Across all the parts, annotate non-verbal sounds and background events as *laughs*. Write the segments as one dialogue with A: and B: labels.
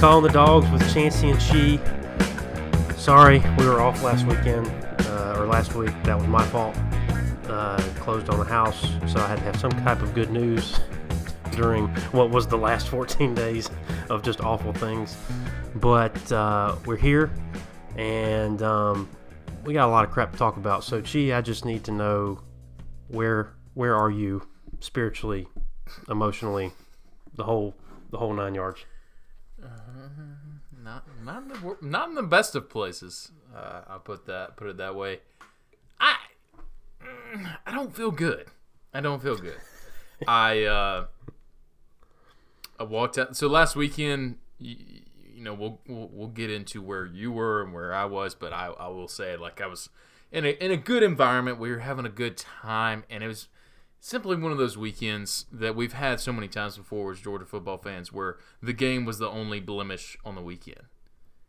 A: calling the dogs with Chancey and She. Sorry, we were off last weekend uh, or last week. That was my fault. Uh, closed on the house, so I had to have some type of good news during what was the last 14 days of just awful things. But uh, we're here, and um, we got a lot of crap to talk about. So, Chi, I just need to know where where are you spiritually, emotionally, the whole the whole nine yards. *laughs*
B: Not not in the not in the best of places. Uh, I'll put that put it that way. I mm, I don't feel good. I don't feel good. I uh, I walked out. So last weekend, you, you know, we'll, we'll we'll get into where you were and where I was, but I, I will say like I was in a in a good environment. We were having a good time, and it was simply one of those weekends that we've had so many times before as Georgia football fans where the game was the only blemish on the weekend.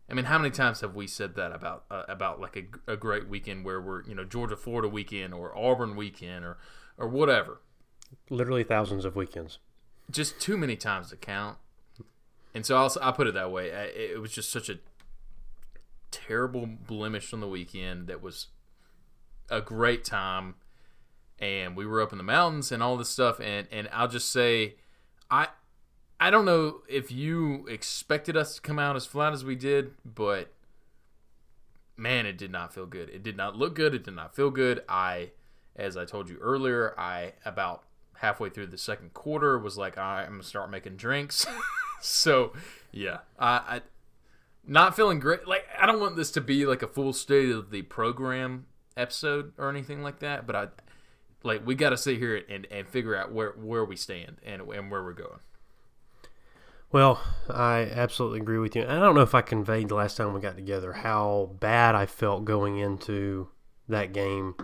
B: I mean, how many times have we said that about uh, about like a, a great weekend where we're you know Georgia Florida weekend or Auburn weekend or or whatever?
A: Literally thousands of weekends.
B: Just too many times to count. And so I'll, I'll put it that way. I- It was just such a terrible blemish on the weekend that was a great time and we were up in the mountains and all this stuff and and I'll just say I I don't know if you expected us to come out as flat as we did, but man, it did not feel good. It did not look good. It did not feel good. I as I told you earlier, I about halfway through the second quarter was like I'm to start making drinks. *laughs* so, yeah. I, I not feeling great. Like I don't want this to be like a full state of the program episode or anything like that, but I like we got to sit here and, and figure out where where we stand and and where we're going.
A: Well, I absolutely agree with you. I don't know if I conveyed the last time we got together how bad I felt going into that game.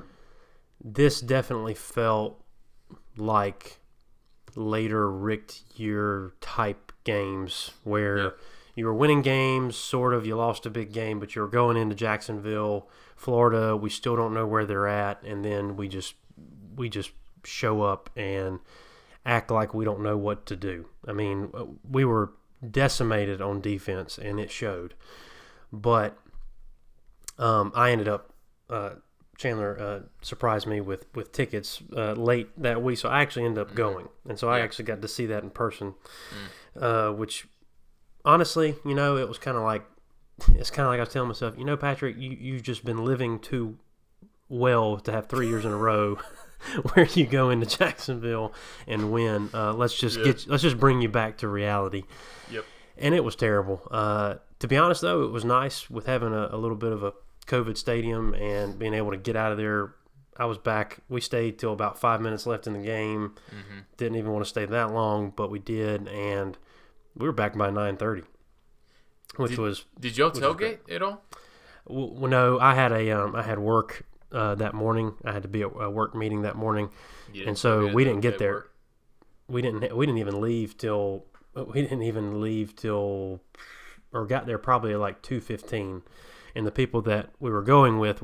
A: This definitely felt like later Richt year type games where
B: Yeah.
A: you were winning games, sort of. You lost a big game, but you were going into Jacksonville, Florida. We still don't know where they're at, and then we just we just show up and act like we don't know what to do. I mean, uh, we were decimated on defense, and it showed. But um, I ended up uh, Chandler uh, surprised me with with tickets uh, late that week, so I actually ended up going, and so I
B: Yeah.
A: actually got to see that in person, uh, which honestly, you know, it was kind of like it's kind of like I was telling myself, you know, Patrick, you you've just been living too well to have three years in a row. *laughs* *laughs* Where you go into Jacksonville and win? Uh, let's just
B: Yeah.
A: get let's just bring you back to reality
B: Yep.
A: and it was terrible. Uh, to be honest, though, it was nice with having a, a little bit of a COVID stadium and being able to get out of there. I was back. We stayed till about five minutes left in the game.
B: Mm-hmm.
A: Didn't even want to stay that long, but we did, and we were back by nine thirty, which
B: Did-
A: was
B: Did y'all tailgate at all?
A: well, well, no. I had a um, I had work uh, that morning. I had to be at a work meeting that morning. And so we didn't get there.
B: work?
A: we didn't we didn't even leave till we didn't even leave till or got there probably like 2:15 and the people that we were going with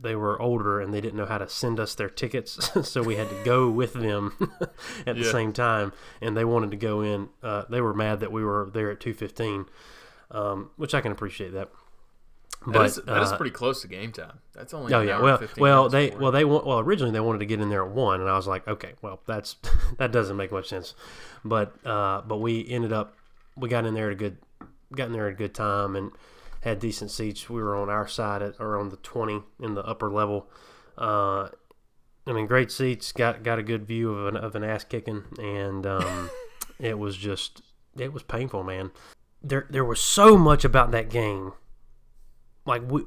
A: they were older and they didn't know how to send us their tickets *laughs* so we had to go with them *laughs* at the same time and they wanted to go in uh, they were mad that we were there at 2:15 um, which I can appreciate that
B: That
A: but
B: is, that is
A: uh,
B: pretty close to game time. That's only
A: Oh yeah, well,
B: 15
A: well, they well they well originally they wanted to get in there at one, and I was like, okay, well that's *laughs* that doesn't make much sense, but uh, but we ended up we got in there at a good got in there at a good time and had decent seats. We were on our side at or on the twenty in the upper level. Uh, I mean, great seats. Got got a good view of an of an ass kicking, and um, *laughs* it was just it was painful, man. There there was so much about that game. Like we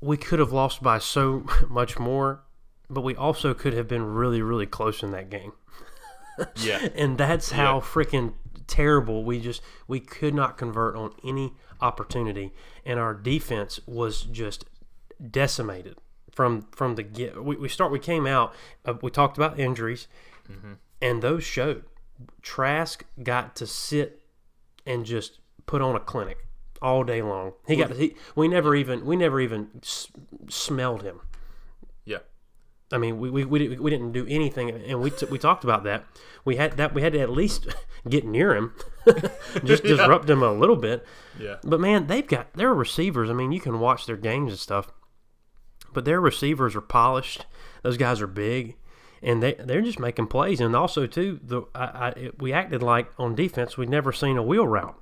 A: we could have lost by so *laughs* much more, but we also could have been really, really close in that game. *laughs*
B: yeah, *laughs*
A: And that's how
B: Yeah.
A: freaking terrible we just we could not convert on any opportunity, and our defense was just decimated from from the get. We, we start we came out. Uh, we talked about injuries, and those showed. Trask got to sit and just put on a clinic all day long. He got he, we never even we never even s- smelled him.
B: yeah.
A: I mean, we, we, we, we didn't do anything, and we, t- we talked about that. We had that we had to at least *laughs* get near him, *laughs* just disrupt *laughs* him a little bit.
B: Yeah.
A: But man, they've got their receivers. I mean, you can watch their games and stuff, but their receivers are polished. Those guys are big, and they they're just making plays. And also too, the I, I it, we acted like on defense we'd never seen a wheel route.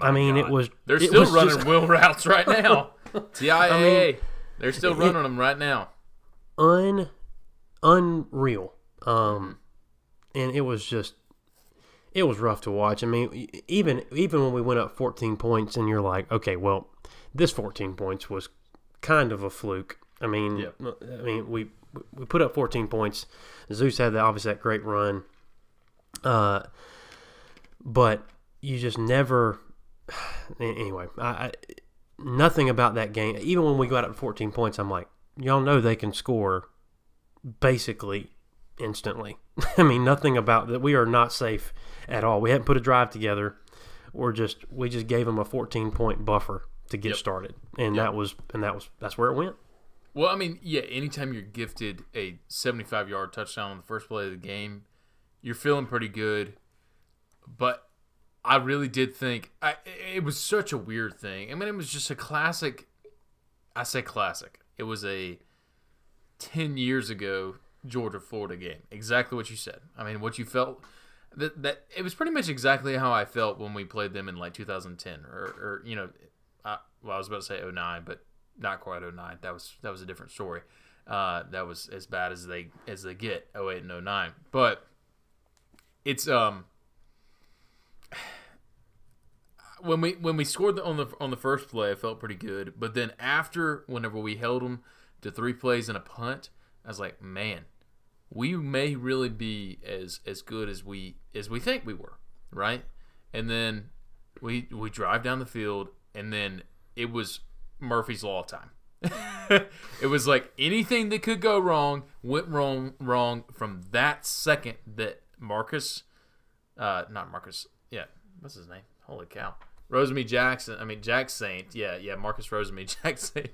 A: I mean, it was
B: They're
A: it
B: still
A: was
B: running
A: just
B: wheel routes right *laughs* now. TIAA. They're still
A: it-
B: running them right now.
A: un unreal. Um, and it was just it was rough to watch. I mean, even even when we went up 14 points, and you're like, okay, well, this 14 points was kind of a fluke. I mean,
B: Yep.
A: I mean, we we put up 14 points. Zeus had the obviously that great run, uh, but you just never. *sighs* Anyway, I, I nothing about that game. Even when we got up to 14 points, I'm like, y'all know they can score basically instantly. *laughs* I mean, nothing about that. We are not safe at all. We hadn't put a drive together. We're just we just gave them a 14 point buffer to get
B: Yep.
A: started, and that was and that was that's where it went.
B: Well, I mean, yeah, anytime you're gifted a 75 yard touchdown on the first play of the game, you're feeling pretty good. But I really did think I, it was such a weird thing. I mean, it was just a classic. I say classic. It was a 10 years ago Georgia Florida game. Exactly what you said. I mean, what you felt. That, that it was pretty much exactly how I felt when we played them in like 2010 or, or you know, I, well I was about to say 09, but not quite 09. That was that was a different story. Uh, that was as bad as they as they get 08 and 09. But it's um when we when we scored the, on the on the first play, I felt pretty good. But then after, whenever we held them to three plays and a punt, I was like, man, we may really be as as good as we as we think we were, right? And then we we drive down the field, and then it was Murphy's law time. *laughs* it was like anything that could go wrong went wrong wrong from that second that Marcus, uh, not Marcus, yeah, what's his name? Holy cow, Rosemy Jackson. I mean Jack Saint. Yeah, yeah, Marcus Rosemy *laughs* Jackson.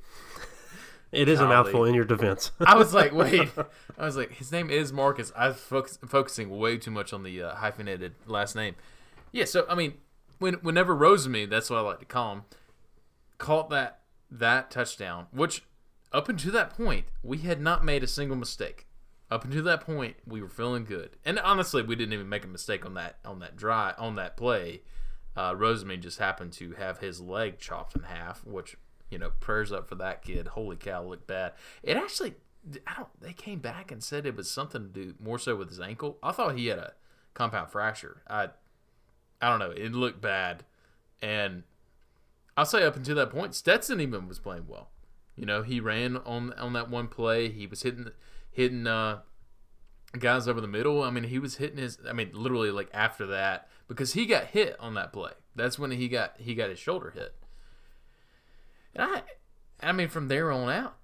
A: It is a mouthful in your defense. *laughs*
B: I was like, wait. *laughs* I was like, his name is Marcus. I was focus, focusing way too much on the uh, hyphenated last name. Yeah, so I mean, when whenever Rosemy, that's what I like to call him, caught that that touchdown, which up until that point we had not made a single mistake. Up until that point, we were feeling good, and honestly, we didn't even make a mistake on that on that dry on that play. Uh, just happened to have his leg chopped in half, which you know, prayers up for that kid. Holy cow, looked bad. It actually, I don't. They came back and said it was something to do more so with his ankle. I thought he had a compound fracture. I, I don't know. It looked bad, and I'll say up until that point, Stetson even was playing well. You know, he ran on on that one play. He was hitting hitting uh, guys over the middle. I mean, he was hitting his. I mean, literally like after that because he got hit on that play. That's when he got he got his shoulder hit. And I, I mean, from there on out,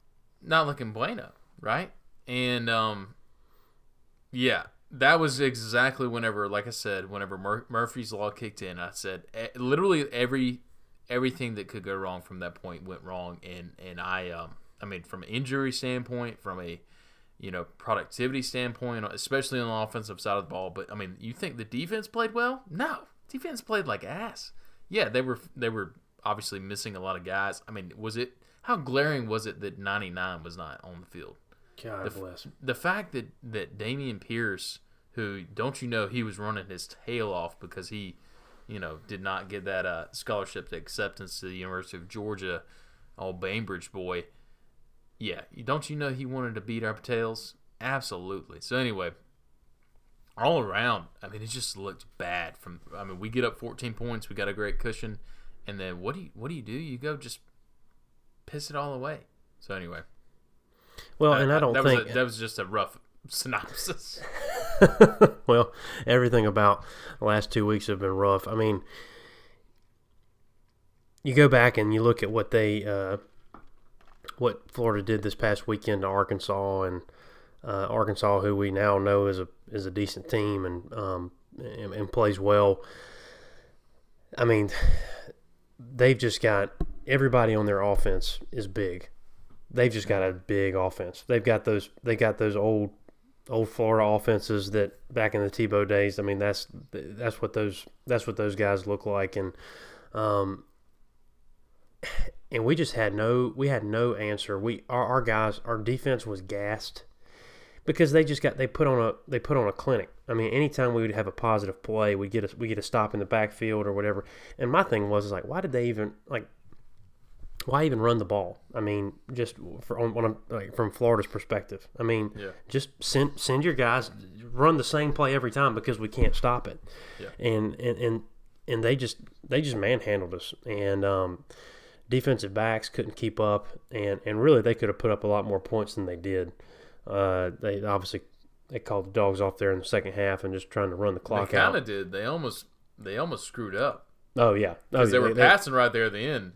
B: not looking bueno, right? And um, yeah, that was exactly whenever, like I said, whenever Mur- Murphy's Law kicked in. I said eh, literally every everything that could go wrong from that point went wrong, and and I um, I mean, from an injury standpoint, from a you know productivity standpoint, especially on the offensive side of the ball. But I mean, you think the defense played well? No, defense played like ass. Yeah, they were they were obviously missing a lot of guys. I mean, was it how glaring was it that 99 was not on the field?
A: God bless.
B: The fact that that Dameon Pierce, who don't you know he was running his tail off because he, you know, did not get that uh, scholarship to acceptance to the University of Georgia, old Bainbridge boy. Yeah, don't you know he wanted to beat our tails? Absolutely. So anyway, all around, I mean, it just looked bad. From I mean, we get up 14 points, we got a great cushion, and then what do you what do you do? You go just piss it all away. So anyway,
A: Well, and I don't
B: that
A: think
B: was a, that was just a rough synopsis. *laughs* *laughs*
A: well, everything about the last two weeks have been rough. I mean, you go back and you look at what they, uh, what Florida did this past weekend to Arkansas, and uh, Arkansas, who we now know is a is a decent team and um, and, and plays well. I mean, they've just got everybody on their offense is big. they've just got a big offense. They've got those they got those old old Florida offenses that back in the Tebow days. I mean, that's that's what those that's what those guys look like, and um, and we just had no we had no answer. We our, our guys our defense was gassed because they just got they put on a they put on a clinic. I mean, anytime we would have a positive play, we get a we get a stop in the backfield or whatever. And my thing was like, why did they even like? Why even run the ball? I mean, just for, on, on a, like, from Florida's perspective. I mean,
B: Yeah.
A: just send send your guys run the same play every time because we can't stop it.
B: Yeah.
A: And and and and they just they just manhandled us and um, defensive backs couldn't keep up and and really they could have put up a lot more points than they did. Uh, they obviously they called the dogs off there in the second half and just trying to run the
B: They
A: clock
B: kind of did. They almost they almost screwed up
A: Oh yeah, oh,
B: because they
A: yeah,
B: were passing right there at the end.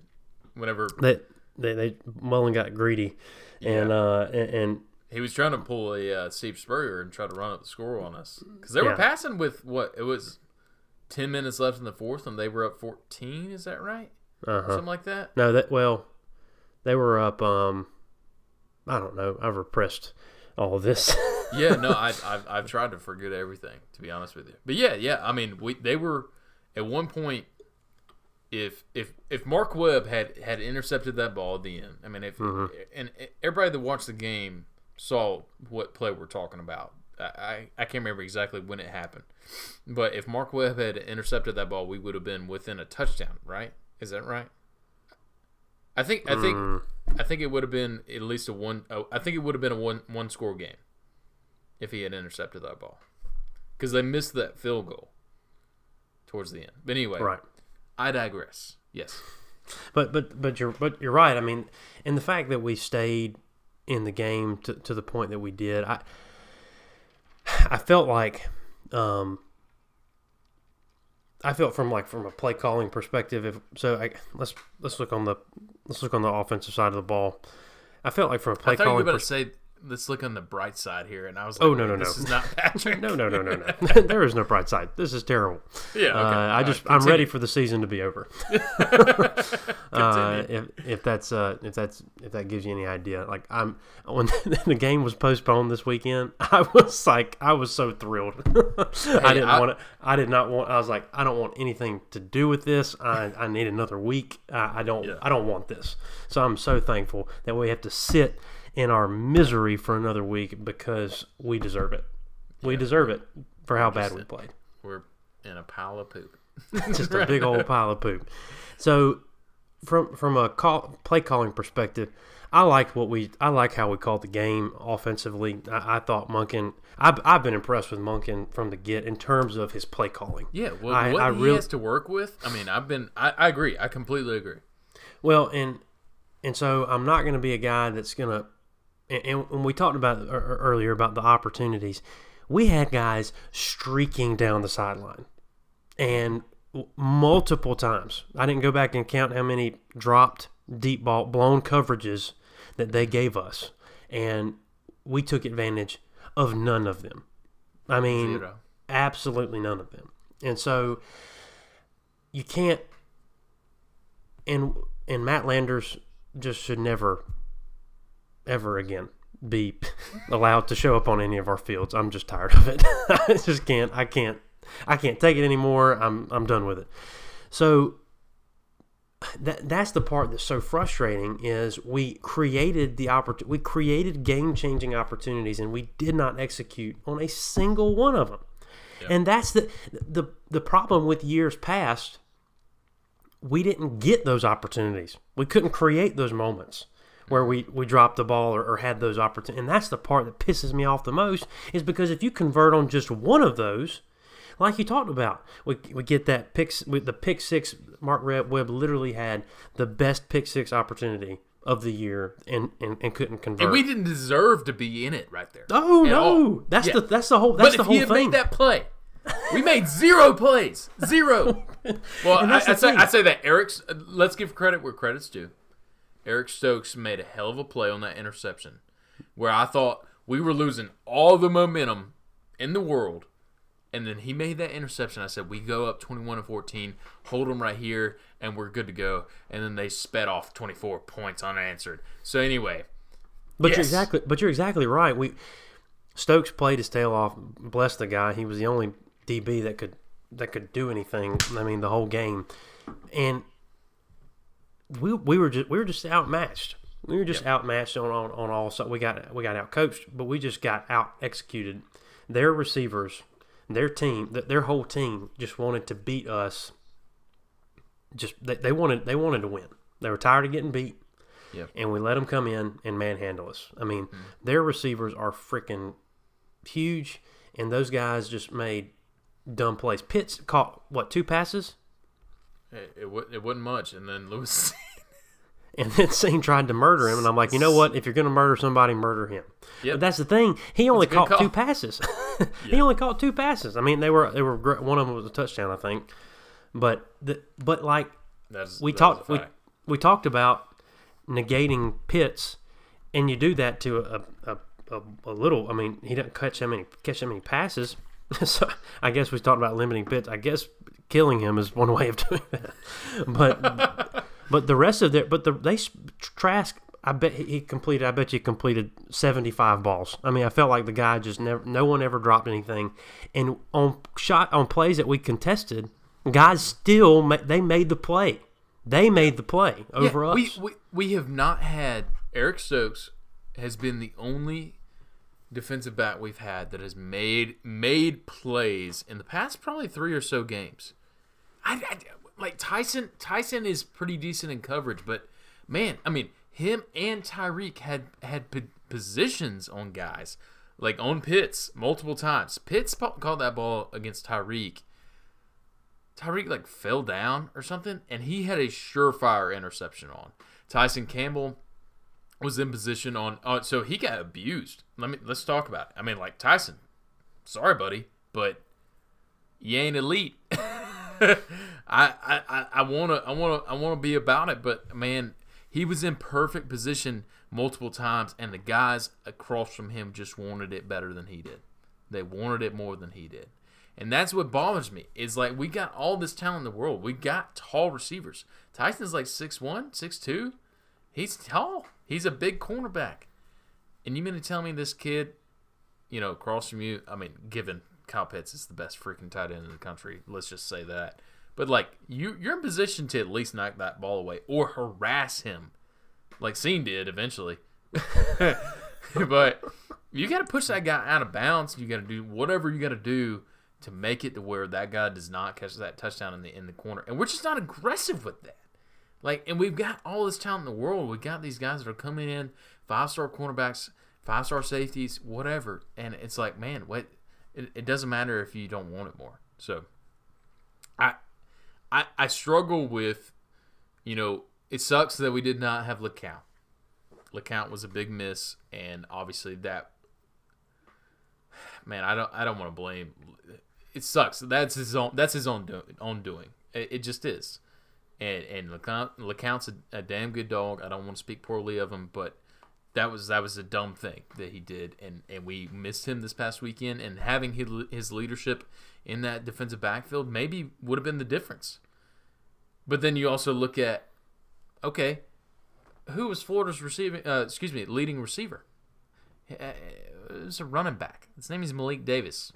B: Whenever
A: They, they they Mullen got greedy, and uh and, and
B: he was trying to pull a uh, Steve Spurrier and try to run up the score on us because they were
A: Yeah.
B: passing with what it was ten minutes left in the fourth and they were up fourteen. Is that right?
A: Uh
B: Something like that.
A: No, that well, they were up. Um, I don't know. I've repressed all of this. *laughs*
B: yeah, no, I, I've, I've tried to forget everything, to be honest with you. But yeah, yeah, I mean, we they were at one point. If if if Mark Webb had had intercepted that ball at the end, I mean, if and everybody that watched the game saw what play we're talking about. I I can't remember exactly when it happened, but if Mark Webb had intercepted that ball, we would have been within a touchdown, right? Is that right? I think I think
A: Mm,
B: I think it would have been at least a one. Oh, I think it would have been a one one score game if he had intercepted that ball because they missed that field goal towards the end. But anyway,
A: right.
B: I digress. Yes,
A: But but but you're but you're right. I mean, and the fact that we stayed in the game to, to the point that we did, I I felt like um I felt from like from a play calling perspective. If so, I, let's let's look on the let's look on the offensive side of the ball. I felt like from a play
B: I thought you were
A: calling perspective.
B: say, "Let's look on the bright side here," and I was like,
A: Oh, no, no, no
B: this
A: no.
B: is not *laughs* Patrick."
A: No, no, no, no, no. *laughs* *laughs* there is no bright side. This is terrible.
B: yeah, okay.
A: Uh, I just
B: right,
A: I'm ready for the season to be over. uh, if if that's uh if that's if that gives you any idea, like I'm when the game was postponed this weekend, I was like I was so thrilled. I didn't want to. I did not want. I was like I don't want anything to do with this. I, I need another week. I, I don't.
B: Yeah.
A: I don't want this. So I'm so thankful that we have to sit in our misery for another week because we deserve it. We deserve it for how bad we played
B: We're in a pile of poop. *laughs*
A: just a *laughs* big old pile of poop. So, from from a call, play calling perspective, I liked what we I like how we called the game offensively. I, I thought Monken. I've, I've been impressed with Monken from the get in terms of his play calling.
B: Yeah, well,
A: I-
B: what
A: I
B: he
A: really-
B: has to work with. I mean, I've been. I, I agree. I completely agree.
A: Well, and and so I'm not going to be a guy that's going to. And, and when we talked about er- er- earlier about the opportunities, we had guys streaking down the sideline, and multiple times. I didn't go back and count how many dropped deep ball blown coverages that they gave us, and we took advantage of none of them. I mean,
B: Zero.
A: absolutely none of them. And so you can't and and Matt Landers just should never ever again be *laughs* allowed to show up on any of our fields. I'm just tired of it. *laughs* I just can't I can't I can't take it anymore. I'm I'm done with it. So that that's the part that's so frustrating is we created the oppor- we created game-changing opportunities and we did not execute on a single one of them. And that's the the the problem with years past. We didn't get those opportunities. We couldn't create those moments where we, we dropped the ball or, or had those opportunities. And that's the part that pisses me off the most is because if you convert on just one of those, like you talked about, we, we get that pick with the pick six. Mark Webb literally had the best pick six opportunity of the year and, and, and couldn't convert.
B: And we didn't deserve to be in it right there.
A: oh no,
B: all.
A: that's
B: Yeah.
A: the that's the whole that's
B: but
A: the
B: if
A: whole
B: he had
A: thing.
B: made that play, we made zero plays. Zero. *laughs* Well, I, I say. I say that Eric's. Let's give credit where credit's due. Eric Stokes made a hell of a play on that interception, where I thought we were losing all the momentum in the world, and then he made that interception. I said we go up twenty-one to fourteen, hold them right here, and we're good to go. And then they sped off twenty-four points unanswered. So anyway,
A: But you're exactly but you're exactly right. We Stokes played his tail off. Bless the guy. He was the only DB that could that could do anything. I mean, the whole game, and we we were just we were just outmatched. We were just outmatched on, on, on all. So we got we got outcoached, but we just got out executed. Their receivers, their team, th- their whole team just wanted to beat us. Just they, they wanted they wanted to win. They were tired of getting beat
B: Yep.
A: and we let them come in and manhandle us. I mean, mm-hmm. their receivers are freaking huge, and those guys just made dumb plays. Pitts caught what two passes,
B: It, it, wa- it wasn't much, and then Lewis. *laughs*
A: and then Cine tried to murder him. And I'm like, you know what? If you're going to murder somebody, murder him.
B: Yep.
A: But that's the thing. He only caught
B: call.
A: two passes. *laughs* he only caught two passes. I mean, they were they were great. one of them was a touchdown, I think. But the, but like we talked we, we talked about negating Pitts, and you do that to a a, a, a little. I mean, he doesn't catch that many catch that many passes. *laughs* so I guess we talked about limiting Pitts. I guess killing him is one *laughs* way of doing that. But but the rest of their but the they Trask. I bet he he completed. I bet you completed seventy-five balls. I mean, I felt like the guy just never. No one ever dropped anything, and on shot on plays that we contested, guys still ma- they made the play. They made the play over
B: Yeah,
A: us.
B: We, we we have not had Eric Stokes has been the only defensive back we've had that has made made plays in the past probably three or so games. I, I- like Tyson Tyson is pretty decent in coverage, but man, I mean him and Tyrique had had p- positions on guys like on Pitts multiple times. Pitts caught that ball against Tyrique. Tyrique like fell down or something, and he had a surefire interception on. Tyson Campbell was in position on, uh, so he got abused. Let me let's talk about it. I mean, like Tyson, sorry, buddy, but you ain't elite. *laughs* I I I- wanna I wanna I wanna be about it, but man, he was in perfect position multiple times, and the guys across from him just wanted it better than he did. They wanted it more than he did. And that's what bothers me. Is like we got all this talent in the world. We got tall receivers. Tyson's like 6'1, 6'2. He's tall. He's a big cornerback. And you mean to tell me this kid, you know, across from you, I mean, given Kyle Pitts is the best freaking tight end in the country, let's just say that. But like you you're in position to at least knock that ball away or harass him. Like Cine did eventually. *laughs* but you got to push that guy out of bounds. You got to do whatever you got to do to make it to where that guy does not catch that touchdown in the in the corner. And we're just not aggressive with that. Like, and we've got all this talent in the world. We've got these guys that are coming in, five star cornerbacks, five star safeties, whatever. And it's like, man, what? It, it doesn't matter if you don't want it more. So, I, I, I struggle with, you know, it sucks that we did not have LeCounte. LeCounte was a big miss, and obviously that. Man, I don't. I don't want to blame. It sucks. That's his own. That's his own do, own doing. It, it just is. And and LeCounte, LeCounte's a, a damn good dog. I don't want to speak poorly of him, but that was that was a dumb thing that he did, and and we missed him this past weekend. And having his, his leadership in that defensive backfield maybe would have been the difference. But then you also look at, okay, who was Florida's receiving? Uh, excuse me, leading receiver. Uh, It was a running back. His name is Malik Davis,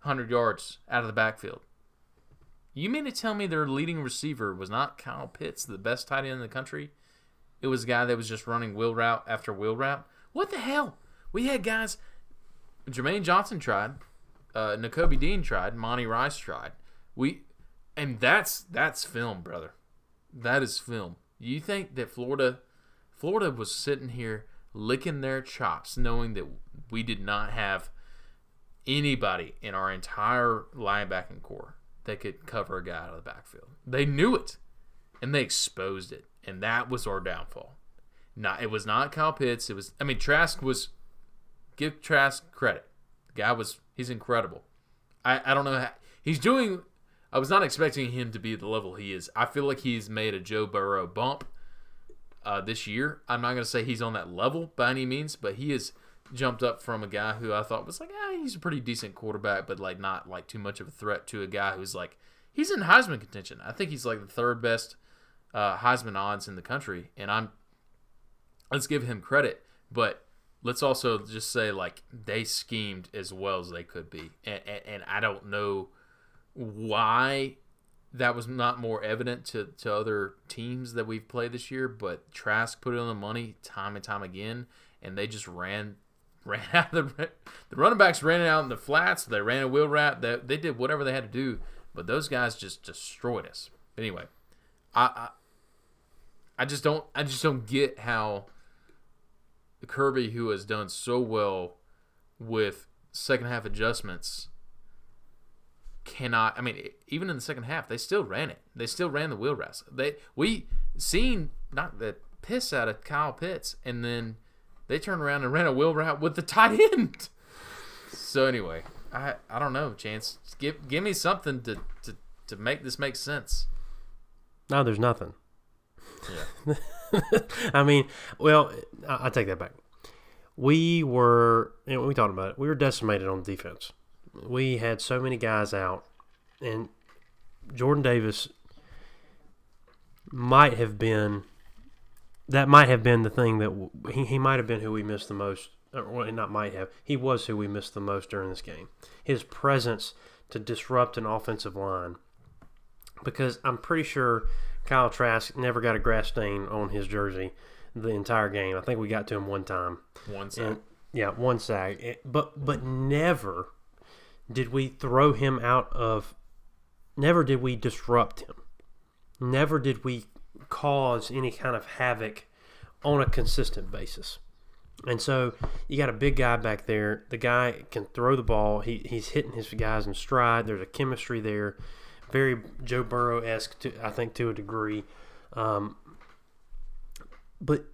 B: hundred yards out of the backfield. You mean to tell me their leading receiver was not Kyle Pitts, the best tight end in the country? It was a guy that was just running wheel route after wheel route. What the hell? We had guys. Jermaine Johnson tried. Uh, Nakobe Dean tried. Monty Rice tried. We, and that's that's film, brother. That is film. You think that Florida, Florida was sitting here licking their chops, knowing that we did not have anybody in our entire linebacking core could cover a guy out of the backfield. They knew it, and they exposed it, and that was our downfall. Not it was not Kyle Pitts. It was I mean Trask was. Give Trask credit. The guy was he's incredible. I I don't know how he's doing. I was not expecting him to be the level he is. I feel like he's made a Joe Burrow bump uh, this year. I'm not going to say he's on that level by any means, but he has jumped up from a guy who I thought was like, ah, he's a pretty decent quarterback, but like not like too much of a threat to a guy who's like he's in Heisman contention. I think he's like the third best uh, Heisman odds in the country, and I'm let's give him credit. But let's also just say like they schemed as well as they could be, and, and, and I don't know why that was not more evident to, to other teams that we've played this year. But Trask put it on the money time and time again, and they just ran ran *laughs* out the the running backs ran it out in the flats. They ran a wheel route. They, they did whatever they had to do, but those guys just destroyed us. Anyway, I, I I just don't I just don't get how Kirby, who has done so well with second half adjustments, cannot. I mean, even in the second half, they still ran it. They still ran the wheel routes. They we seen not the piss out of Kyle Pitts, and then they turned around and ran a wheel route with the tight end. So anyway, I I don't know, Chance. Give give me something to to, to make this make sense.
A: No, there's nothing.
B: Yeah. *laughs*
A: I mean, well, I, I take that back. We were, you know, we talked about it. We were decimated on defense. We had so many guys out, and Jordan Davis might have been. That might have been the thing that he, he might have been who we missed the most. Or well, not might have. He was who we missed the most during this game. His presence to disrupt an offensive line. Because I'm pretty sure Kyle Trask never got a grass stain on his jersey the entire game. I think we got to him one time.
B: One side.
A: And, yeah, one sack. It- But but never did we throw him out of. Never did we disrupt him. Never did we cause any kind of havoc on a consistent basis. And so you got a big guy back there. The guy can throw the ball. He, he's hitting his guys in stride. There's a chemistry there, very Joe Burrow esque, I think to a degree. Um, but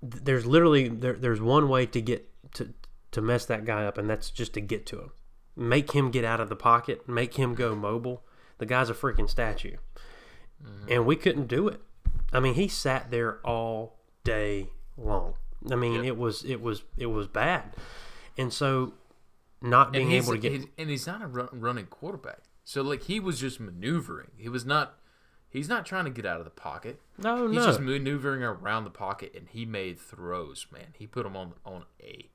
A: th- there's literally there, there's one way to get to to mess that guy up, and that's just to get to him, make him get out of the pocket, make him go mobile. The guy's a freaking statue, Mm-hmm. and we couldn't do it. I mean, he sat there all day long. I mean,
B: Yep.
A: it was it was it was bad, and so not being able to get
B: he's- and he's not a run, running quarterback. So like he was just maneuvering. He was not. He's not trying to get out of the pocket.
A: no
B: He's
A: no
B: just maneuvering around the pocket, and he made throws. Man, he put them on on a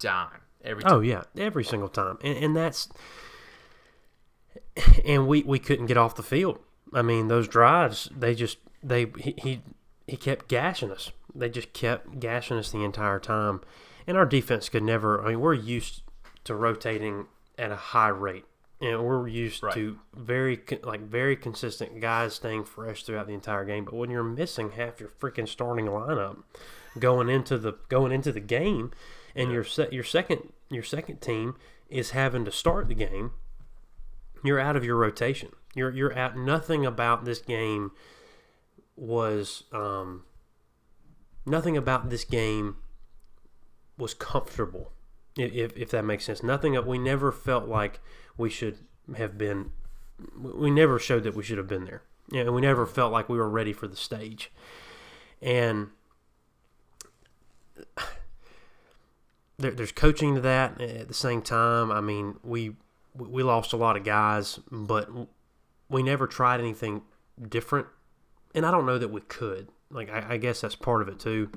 B: dime every oh, time.
A: Oh yeah, every single time, and, and that's and we we couldn't get off the field. I mean, those drives they just they he he, he kept gashing us. They just kept gashing us the entire time, and our defense could never. I mean, we're used to rotating at a high rate, and we're used
B: Right.
A: to very like very consistent guys staying fresh throughout the entire game. But when you're missing half your freaking starting lineup going into the going into the game, and your se- your second your second team is having to start the game, you're out of your rotation. You're you're out. Nothing about this game was um, nothing about this game was comfortable. If if that makes sense, nothing. We never felt like we should have been. We never showed that we should have been there. And we never felt like we were ready for the stage. And *sighs* there, there's coaching to that at the same time. I mean, we we lost a lot of guys, but we never tried anything different, and I don't know that we could. Like, I, I guess that's part of it too.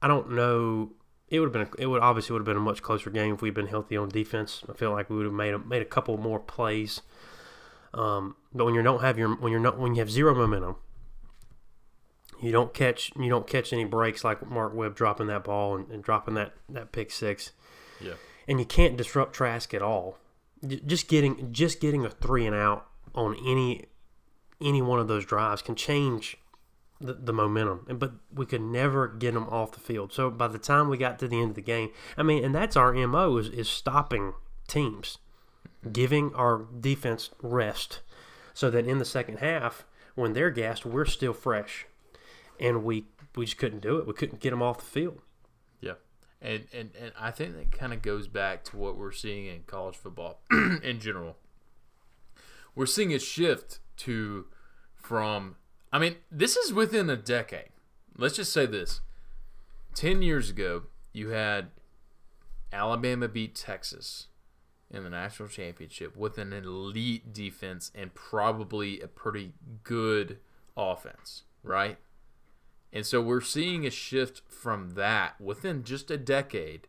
A: I don't know. It would have been. It would obviously would have been a much closer game if we'd been healthy on defense. I feel like we would have made a, made a couple more plays. Um, but when you don't have your when you're not when you have zero momentum, you don't catch you don't catch any breaks like Mark Webb dropping that ball and, and dropping that that pick six
B: Yeah.
A: and you can't disrupt Trask at all. Just getting just getting a three and out on any any one of those drives can change the, the momentum. But we could never get them off the field. So by the time we got to the end of the game, I mean, and that's our mo is is stopping teams, giving our defense rest, so that in the second half when they're gassed, we're still fresh, and we we just couldn't do it. We couldn't get them off the field.
B: And, and and I think that kind of goes back to what we're seeing in college football *clears throat* in general. We're seeing a shift to from I mean, this is within a decade. Let's just say this. 10 years ago, you had Alabama beat Texas in the national championship with an elite defense and probably a pretty good offense, right? And so we're seeing a shift from that within just a decade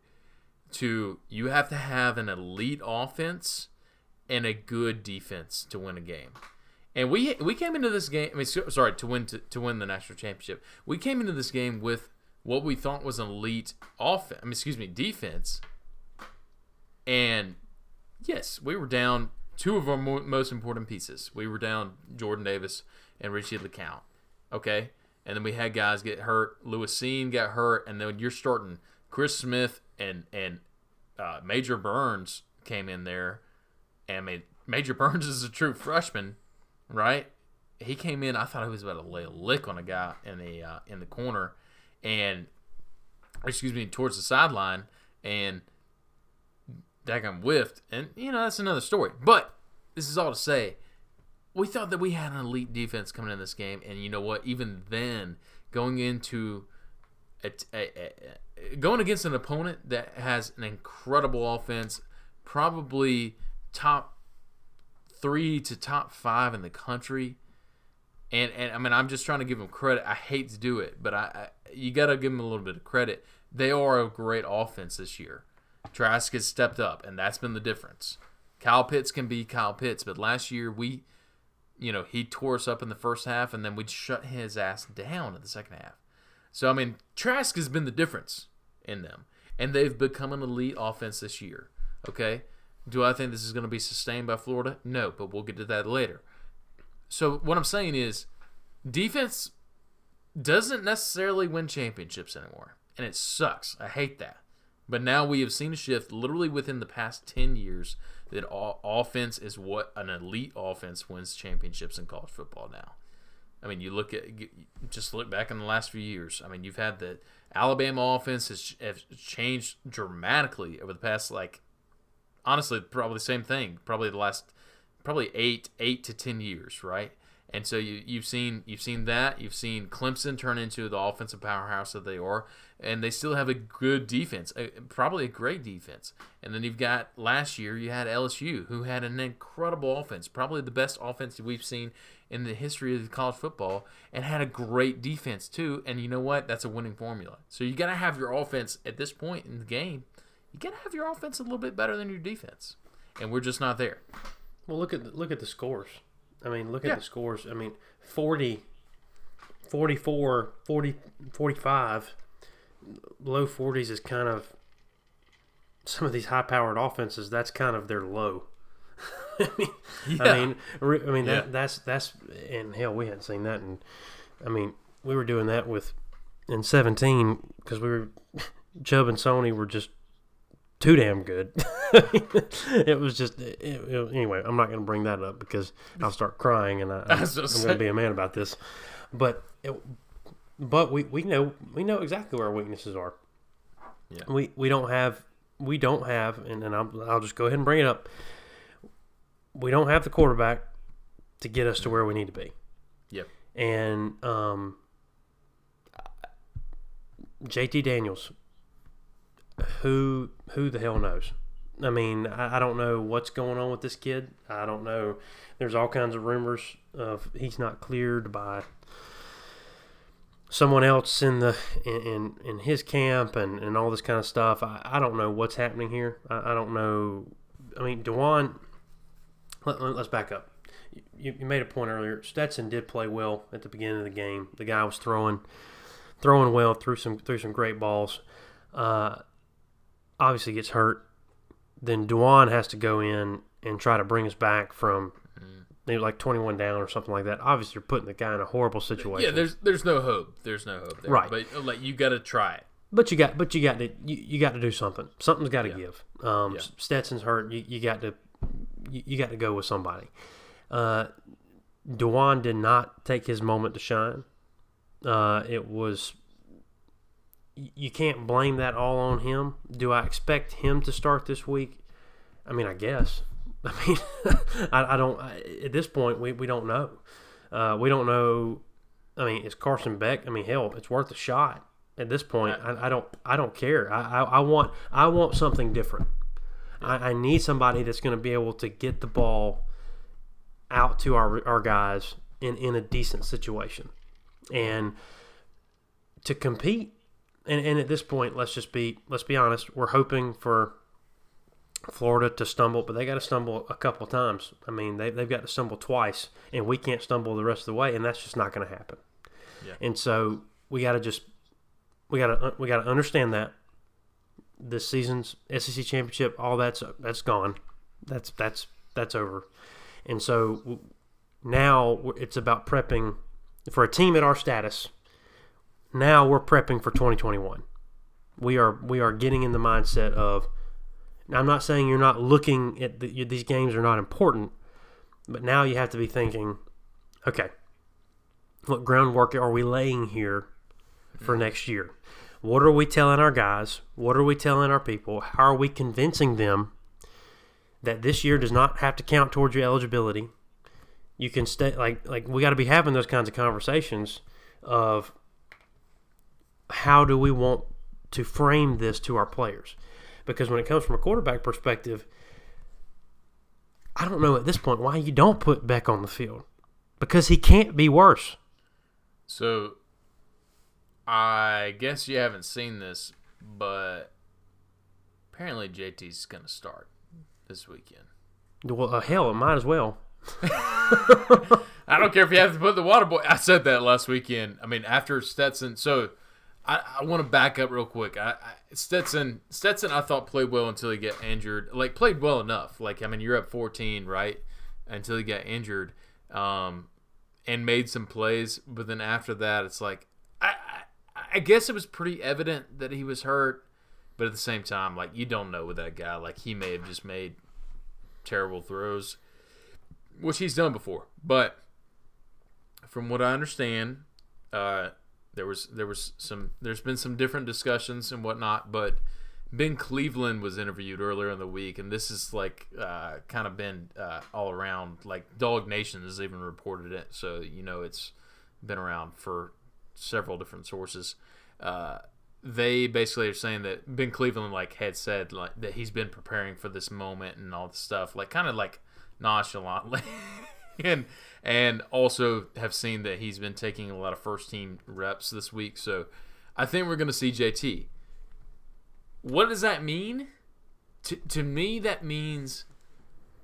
B: to you have to have an elite offense and a good defense to win a game. And we we came into this game. I mean, sorry, to win to, to win the national championship. We came into this game with what we thought was an elite offense. I mean, excuse me, defense. And yes, we were down two of our mo- most important pieces. We were down Jordan Davis and Richie LeCounte. Okay, and then we had guys get hurt. Lewis Cine got hurt, and then you're starting Chris Smith and and uh, Major Burns came in there. And mean, Major Burns is a true freshman, right? He came in. I thought he was about to lay a lick on a guy in the uh, in the corner, and excuse me, towards the sideline, and Dagon whiffed. And you know that's another story. But this is all to say, we thought that we had an elite defense coming in this game, and you know what? Even then, going into a, a, a, going against an opponent that has an incredible offense, probably top three to top five in the country. And, and I mean, I'm just trying to give them credit. I hate to do it, but I, I you got to give them a little bit of credit. They are a great offense this year. Trask has stepped up, and that's been the difference. Kyle Pitts can be Kyle Pitts, but last year we, you know, he tore us up in the first half, and then we'd shut his ass down in the second half. So I mean, Trask has been the difference in them, and they've become an elite offense this year. Okay, do I think this is going to be sustained by Florida? No, but we'll get to that later. So what I'm saying is, defense doesn't necessarily win championships anymore, and it sucks. I hate that. But now we have seen a shift literally within the past 10 years that all, offense is what an elite offense wins championships in college football now. I mean, you look at just look back in the last few years. I mean, you've had the Alabama offense has, has changed dramatically over the past like honestly probably the same thing. Probably the last probably eight eight to ten years, right? And so you you've seen you've seen that you've seen Clemson turn into the offensive powerhouse that they are, and they still have a good defense, a, probably a great defense. And then you've got last year you had LSU who had an incredible offense, probably the best offense we've seen in the history of college football, and had a great defense too. And you know what? That's a winning formula. So you got to have your offense at this point in the game. You got to have your offense a little bit better than your defense, and we're just not there.
A: Well, look at look at the scores. I mean, look at the scores. I mean, 40, 44, 40, 45, low 40s is kind of some of these high powered offenses, that's kind of their low. *laughs* I mean, yeah. I mean, I mean that, yeah. that's that's and hell, we hadn't seen that, and I mean, we were doing that with in seventeen because we were *laughs* Chubb and Sony were just too damn good. *laughs* it was just it, it, anyway. I'm not going to bring that up because I'll start crying, and I, *laughs* I, am going to be a man about this. But it, but we, we know we know exactly where our weaknesses are. Yeah. We we don't have we don't have, and, and I'll, I'll just go ahead and bring it up. We don't have the quarterback to get us to where we need to be.
B: Yep.
A: And um, JT Daniels who who the hell knows? I mean, I, I, don't know what's going on with this kid. I don't know. There's all kinds of rumors of he's not cleared by someone else in the in in, in his camp and, and all this kind of stuff. I, I don't know what's happening here. I, I don't know. I mean, Dwan. Let, us back up. You, you made a point earlier. Stetson did play well at the beginning of the game. The guy was throwing throwing well, threw some threw some great balls. Uh, obviously gets hurt, then Dwan has to go in and try to bring us back from maybe like 21 down or something like that. Obviously, you're putting the guy in a horrible situation.
B: Yeah, there's there's no hope. There's no hope there.
A: Right.
B: But uh, like you got to try it.
A: But you got but you got to you, you got to do something. Something's got to yeah. give. Um, yeah. Stetson's hurt. You, you got to you, you got to go with somebody. Uh, Dwan did not take his moment to shine. Uh, it was you can't blame that all on him. Do I expect him to start this week? I mean, I guess. *laughs* I mean, *laughs* I, I, don't. I, at this point, we, we don't know. Uh, we don't know. I mean, it's Carson Beck. I mean, hell, it's worth a shot. At this point, I, I don't. I don't care. I, I, want. I want something different. I, I need somebody that's going to be able to get the ball out to our our guys in in a decent situation, and to compete. And, and at this point, let's just be let's be honest. We're hoping for Florida to stumble, but they got to stumble a couple times. I mean, they, they've got to stumble twice, and we can't stumble the rest of the way, and that's just not going to happen.
B: Yeah.
A: And so we got to just we got to uh, we got to understand that this season's SEC championship, all that's that's gone. That's that's that's over. And so now it's about prepping for a team at our status. Now we're prepping for 2021. We are we are getting in the mindset of I'm not saying you're not looking at the, these games are not important, but now you have to be thinking, okay, what groundwork are we laying here for next year? What are we telling our guys? What are we telling our people? How are we convincing them that this year does not have to count towards your eligibility? You can stay like like we got to be having those kinds of conversations of how do we want to frame this to our players? because when it comes from a quarterback perspective, I don't know at this point why you don't put Beck on the field because he can't be worse.
B: So, I guess you haven't seen this, but apparently JT's going to start this weekend.
A: Well, uh, hell, it might as well. *laughs*
B: I don't care if you have to put the water boy. I said that last weekend. I mean, after Stetson. So I, I want to back up real quick. I, I, Stetson, Stetson, I thought played well until he got injured. Like played well enough. Like I mean, you're up 14, right? Until he got injured, um, and made some plays. But then after that, it's like I, I, I guess it was pretty evident that he was hurt. But at the same time, like you don't know with that guy. Like he may have just made terrible throws, which he's done before. But from what I understand, uh, there was there was some there's been some different discussions and whatnot, but Ben Cleveland was interviewed earlier in the week, and this is like uh, kind of been uh, all around. Like DawgNation has even reported it, so you know it's been around for several different sources. Uh, they basically are saying that Ben Cleveland like had said like that he's been preparing for this moment and all this stuff, like kind of like nonchalantly, *laughs* and and also have seen that he's been taking a lot of first team reps this week. So I think we're going to see JT. What does that mean? To, to me, that means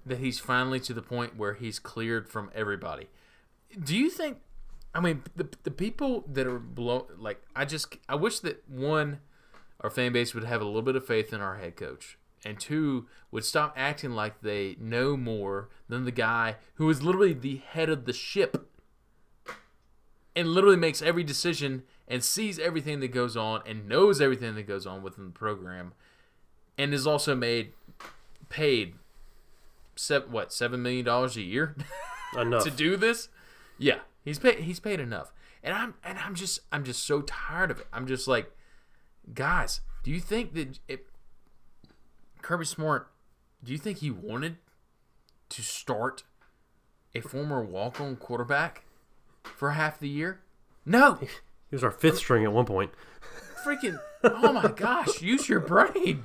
B: that he's finally to the point where he's cleared from everybody. Do you think? I mean, the, the people that are below, like, I just, I wish that one, our fan base would have a little bit of faith in our head coach and two would stop acting like they know more than the guy who is literally the head of the ship and literally makes every decision and sees everything that goes on and knows everything that goes on within the program and is also made paid seven, what seven million dollars a year? *laughs*
A: Enough.
B: To do this? Yeah he's paid he's paid enough. And i'm and i'm just i'm just so tired of it. I'm just like guys do you think that it Kirby Smart, do you think he wanted to start a former walk-on quarterback for half the year? No. *laughs* He
A: was our fifth string at one point.
B: Freaking! Oh my gosh! Use your brain.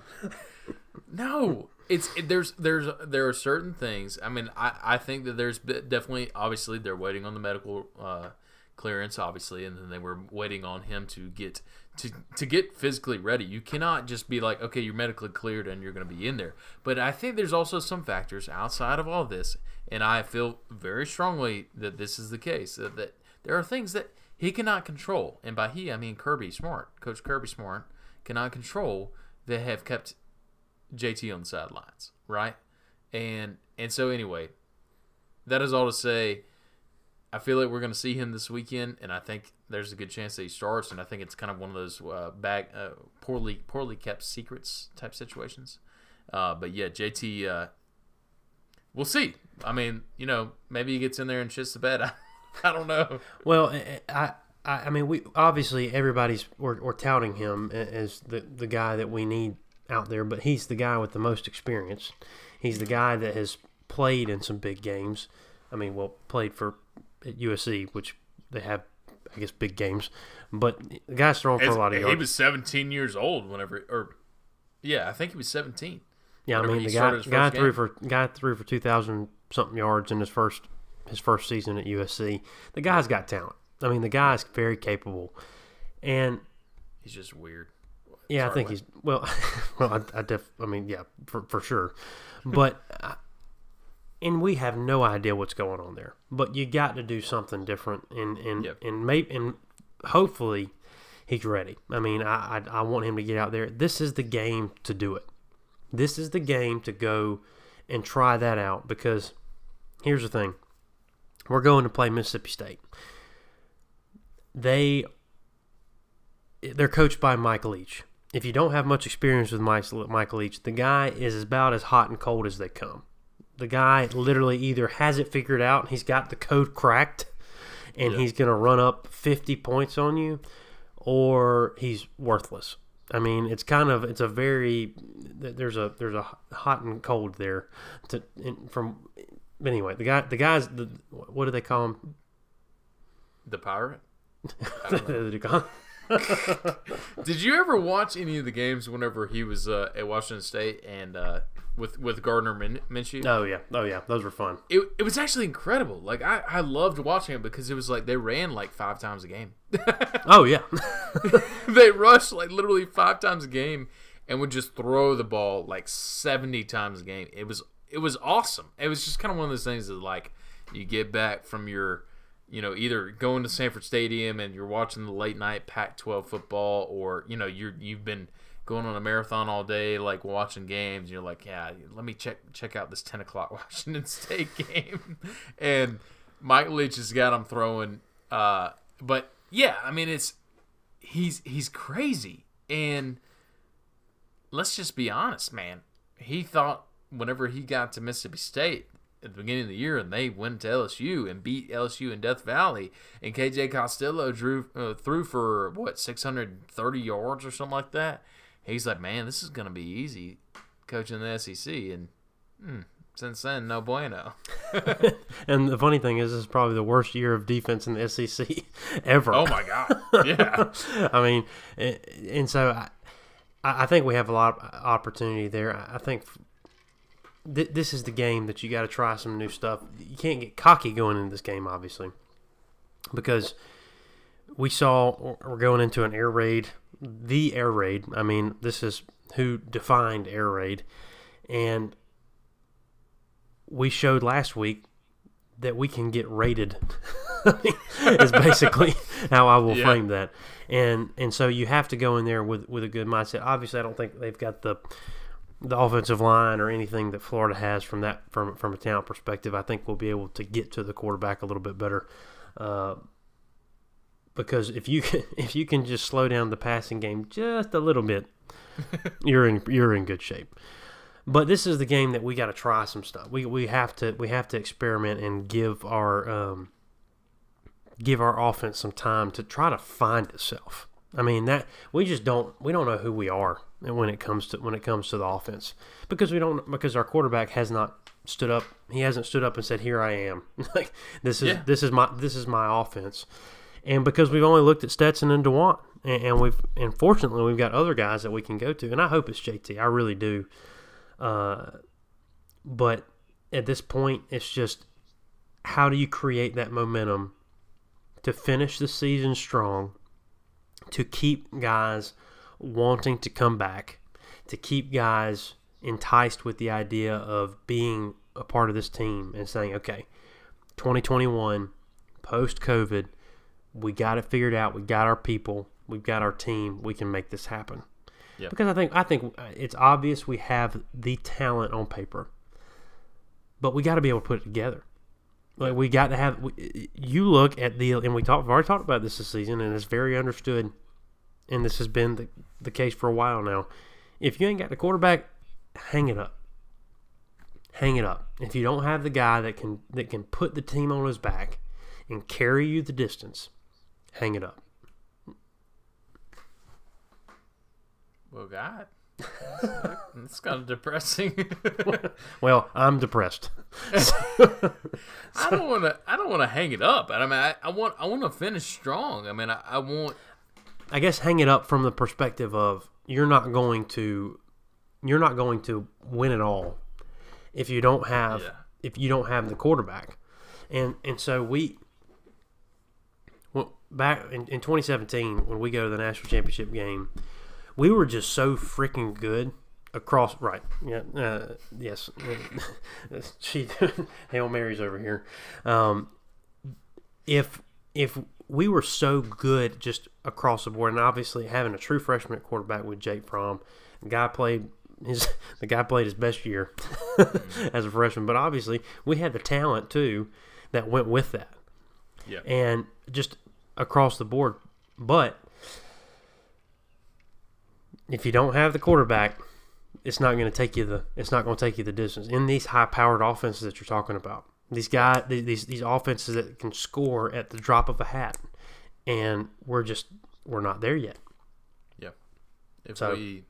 B: No, it's it, there's there's there are certain things. I mean, I I think that there's definitely obviously they're waiting on the medical uh, clearance, obviously, and then they were waiting on him to get to to get physically ready. You cannot just be like, okay, you're medically cleared and you're going to be in there. But I think there's also some factors outside of all this, and I feel very strongly that this is the case. That, that there are things that he cannot control, and by he I mean Kirby Smart, Coach Kirby Smart cannot control that have kept JT on the sidelines, right? And and so anyway, that is all to say I feel like we're going to see him this weekend, and I think there's a good chance that he starts. And I think it's kind of one of those uh, bag uh, poorly poorly kept secrets type situations. Uh, but yeah, JT, uh, we'll see. I mean, you know, maybe he gets in there and shits the bed. I, *laughs* I don't know.
A: Well, I, I, I mean, we obviously everybody's we're touting him as the the guy that we need out there, but he's the guy with the most experience. He's the guy that has played in some big games. I mean, well, played for at USC, which they have, I guess, big games. But the guy's throwing for a lot of yards.
B: He was 17 years old whenever, or yeah, I think he was 17.
A: Yeah, I mean the guy guy threw for guy threw for 2,000 something yards in his first his first season at USC. The guy's got talent. I mean, the guy's very capable. and
B: He's just weird.
A: yeah, I think
B: Wes.
A: he's well. *laughs* well, I, I def. I mean, yeah, for for sure. But uh, and we have no idea what's going on there. But you got to do something different, and and
B: Yep.
A: and maybe and hopefully he's ready. I mean, I, I I want him to get out there. This is the game to do it. This is the game to go and try that out because here's the thing. We're going to play Mississippi State. They they're coached by Mike Leach. If you don't have much experience with Mike, Michael Leach, the guy is about as hot and cold as they come. The guy literally either has it figured out, he's got the code cracked, and
B: Yeah.
A: he's going to run up 50 points on you, or he's worthless. I mean, it's kind of it's a very there's a there's a hot and cold there to from anyway the guy the guys the what do they call him
B: The pirate. *laughs* *laughs* Did you ever watch any of the games whenever he was uh, at Washington State and uh, with with Gardner Min- Minshew?
A: oh yeah oh yeah those were fun
B: It, it was actually incredible. Like I, I loved watching it because it was like they ran like five times a game. *laughs*
A: oh yeah *laughs*
B: they rushed like literally five times a game and would just throw the ball like 70 times a game. It was it was awesome. It was just kind of one of those things that like you get back from your you know either going to Sanford Stadium and you're watching the late night Pac-12 football or you know you're you've been going on a marathon all day like watching games you're like yeah let me check check out this 10 o'clock *laughs* Washington State game. And Mike Leach has got him throwing uh but yeah I mean it's he's he's crazy. And let's just be honest man. He thought whenever he got to mississippi state at the beginning of the year and they went to lsu and beat lsu in death valley and kj costello drew uh, threw for what 630 yards or something like that he's like man this is going to be easy coaching the sec and hmm, since then no bueno *laughs*
A: and the funny thing is this is probably the worst year of defense in the SEC *laughs* ever
B: oh my god yeah *laughs*
A: I mean, and and so I, I think we have a lot of opportunity there. I think th- this is the game that you got to try some new stuff. You can't get cocky going into this game, obviously, because we saw we're going into an air raid, the air raid. I mean, this is who defined air raid, and we showed last week that we can get raided. *laughs* is basically how I will
B: Yeah.
A: frame that. And and so you have to go in there with with a good mindset. Obviously, I don't think they've got the the offensive line or anything that Florida has from that from from a talent perspective. I think we'll be able to get to the quarterback a little bit better. Uh, because if you can, *laughs* if you can just slow down the passing game just a little bit, *laughs* you're in you're in good shape. But this is the game that we got to try some stuff. We, we have to we have to experiment and give our um, give our offense some time to try to find itself. I mean that we just don't we don't know who we are when it comes to when it comes to the offense because we don't because our quarterback has not stood up. He hasn't stood up and said, "Here I am." *laughs* like this is
B: Yeah.
A: this is my this is my offense. And because we've only looked at Stetson and Dwan, and, we've and fortunately we've got other guys that we can go to, and I hope it's JT. I really do. Uh, but at this point, it's just how do you create that momentum to finish the season strong, to keep guys wanting to come back, to keep guys enticed with the idea of being a part of this team and saying, okay, 2021, post COVID, we got it figured out. We got our people. We've got our team. We can make this happen.
B: Yep.
A: Because I think I think uh, it's obvious we have the talent on paper, but we got to be able to put it together. Like we got to have. We, you look at the and we talked. We've already talked about this this season, and it's very understood. And this has been the, the case for a while now. If you ain't got the quarterback, hang it up. Hang it up. If you don't have the guy that can that can put the team on his back and carry you the distance, hang it up.
B: well god it's kind of depressing *laughs*
A: Well, I'm depressed. *laughs*
B: I don't want to. I don't want to hang it up. I mean, I, I want. I want to finish strong. I mean, I, I want.
A: I guess hang it up from the perspective of you're not going to you're not going to win it all if you don't have
B: Yeah.
A: if you don't have the quarterback. And and so we well, back in, in 2017 when we go to the national championship game, we were just so freaking good across. Right? Yeah. Uh, yes. *laughs* she *laughs* hail marys over here. Um, if if we were so good just across the board, and obviously having a true freshman quarterback with Jake Fromm, the guy played his *laughs* the guy played his best year as a freshman, but obviously we had the talent too that went with that.
B: Yeah.
A: And just across the board, but if you don't have the quarterback, it's not going to take you the it's not going to take you the distance in these high powered offenses that you're talking about. These guys, these these offenses that can score at the drop of a hat, and we're just we're not there yet.
B: Yeah. If
A: So-
B: we,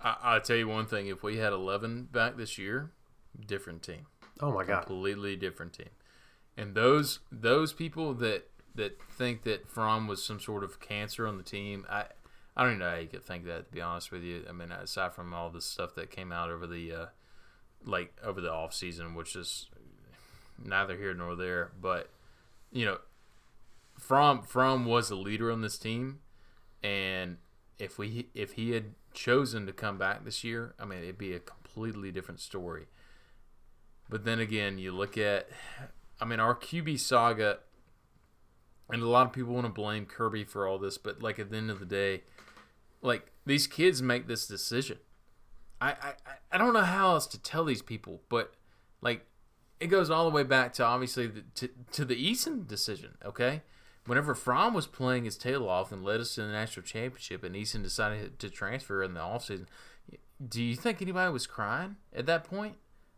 B: I, I'll tell you one thing: if we had eleven back this year, different team,
A: Oh my god!
B: completely different team. And those those people that that think that Fromm was some sort of cancer on the team, I I don't even know how you could think that. To be honest with you, I mean, aside from all the stuff that came out over the uh, like over the off season, which is neither here nor there, but you know, Fromm Fromm was a leader on this team, and if we if he had chosen to come back this year, I mean, it'd be a completely different story. But then again, you look at, I mean, our QB saga, and a lot of people want to blame Kirby for all this, but like at the end of the day, like these kids make this decision. I I, I- don't know how else to tell these people, but like it goes all the way back to obviously the, to, to the Eason decision. Okay, whenever Fromm was playing his tail off and led us to the national championship, and Eason decided to transfer in the offseason, do you think anybody was crying at that point?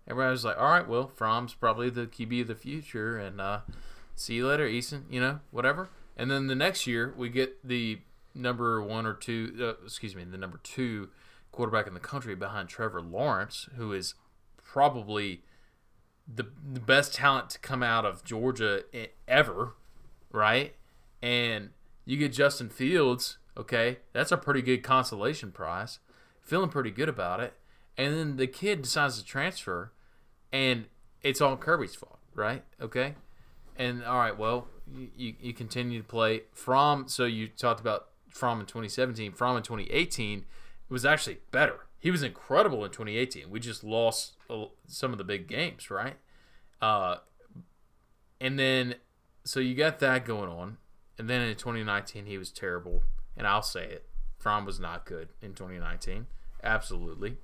B: Everybody was like, "All right, well, Fromm's probably the QB of the future, and uh, see you later, Eason. You know, whatever." And then the next year, we get the number one or two, uh, excuse me, the number two quarterback in the country behind Trevor Lawrence, who is probably the, the best talent to come out of Georgia ever, right? And you get Justin Fields, okay, that's a pretty good consolation prize. Feeling pretty good about it. And then the kid decides to transfer, and it's all Kirby's fault, right? Okay. And all right, well, you, you, continue to play Fromm. So you talked about Fromm in 2017. Fromm in 2018 was actually better. He was incredible in 2018. We just lost some of the big games, right? Uh, and then so you got that going on, and then in 2019 he was terrible, and I'll say it. Fromm was not good in 2019, absolutely.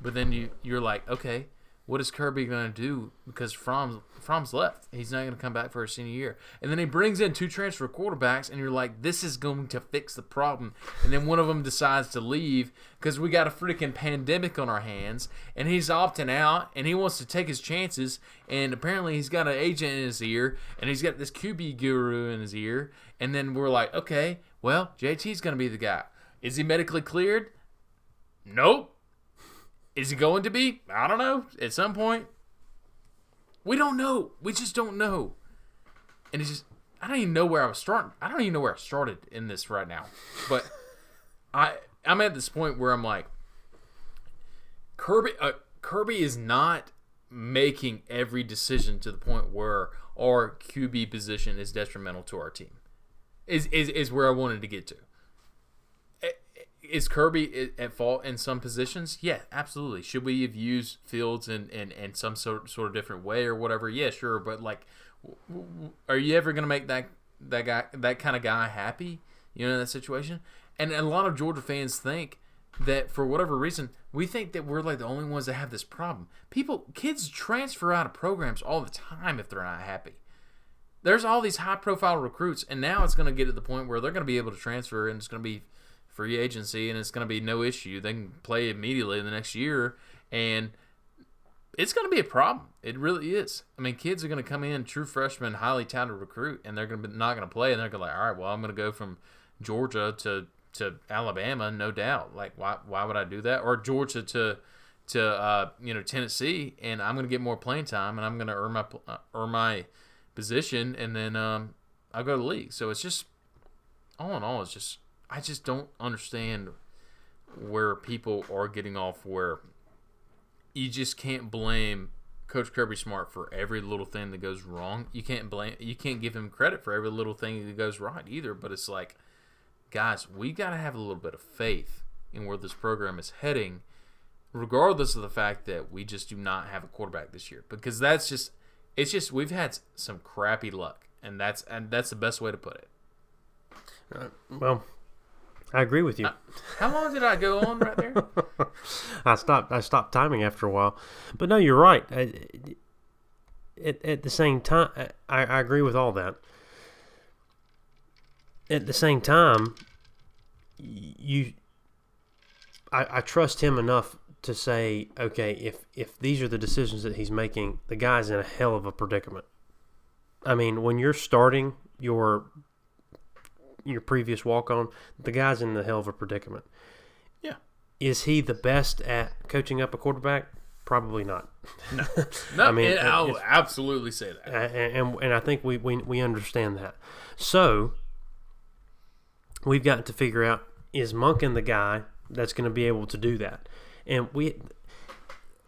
B: But then you you're like, okay, what is Kirby going to do? Because Fromm's Fromm's left. He's not going to come back for a senior year. And then he brings in two transfer quarterbacks, and you're like, this is going to fix the problem. And then one of them decides to leave because we got a freaking pandemic on our hands, and he's opting out, and he wants to take his chances. And apparently, he's got an agent in his ear, and he's got this QB guru in his ear. And then we're like, okay, well, JT's going to be the guy. Is he medically cleared? Nope. Is it going to be? I don't know. At some point, we don't know. We just don't know. And it's just, I don't even know where I was starting. I don't even know where I started in this right now. But *laughs* I, I'm at this point where I'm like, Kirby, uh, Kirby is not making every decision to the point where our QB position is detrimental to our team. Is is is where I wanted to get to is Kirby at fault in some positions? Yeah, absolutely. Should we have used Fields in, in, in some sort sort of different way or whatever? Yeah, sure. But like, are you ever gonna make that that guy that kind of guy happy? You know, in that situation. And a lot of Georgia fans think that for whatever reason we think that we're like the only ones that have this problem. People, kids transfer out of programs all the time if they're not happy there's all these high profile recruits and now it's going to get to the point where they're going to be able to transfer and it's going to be free agency and it's going to be no issue. They can play immediately in the next year and it's going to be a problem. It really is. I mean kids are going to come in true freshmen highly talented recruit and they're going to be not going to play and they're going to like all right well i'm going to go from georgia to to alabama no doubt. Like why, why would i do that? Or georgia to to uh, you know tennessee and i'm going to get more playing time and i'm going to earn my uh, earn my position, and then um, I'll go to the league. So it's just all in all, it's just I just don't understand where people are getting off where you just can't blame Coach Kirby Smart for every little thing that goes wrong. You can't blame. You can't give him credit for every little thing that goes right either. But it's like, guys, we got to have a little bit of faith in where this program is heading, regardless of the fact that we just do not have a quarterback this year. Because that's just, it's just we've had some crappy luck, and that's and that's the best way to put it.
A: Uh, well, I agree with you.
B: Uh, how long did I go on right there? *laughs*
A: I stopped. I stopped timing after a while, but no, you're right. I, at, at the same time, I, I agree with all that. At the same time, you, I, I trust him enough to say, okay, if if these are the decisions that he's making, the guy's in a hell of a predicament. I mean, when you're starting your your previous walk on, the guy's in the hell of a predicament.
B: Yeah.
A: Is he the best at coaching up a quarterback? Probably not.
B: No, *laughs* no I
A: mean,
B: I'll absolutely say that.
A: and, and and I think we, we we understand that. So we've got to figure out is Monken the guy that's going to be able to do that, and we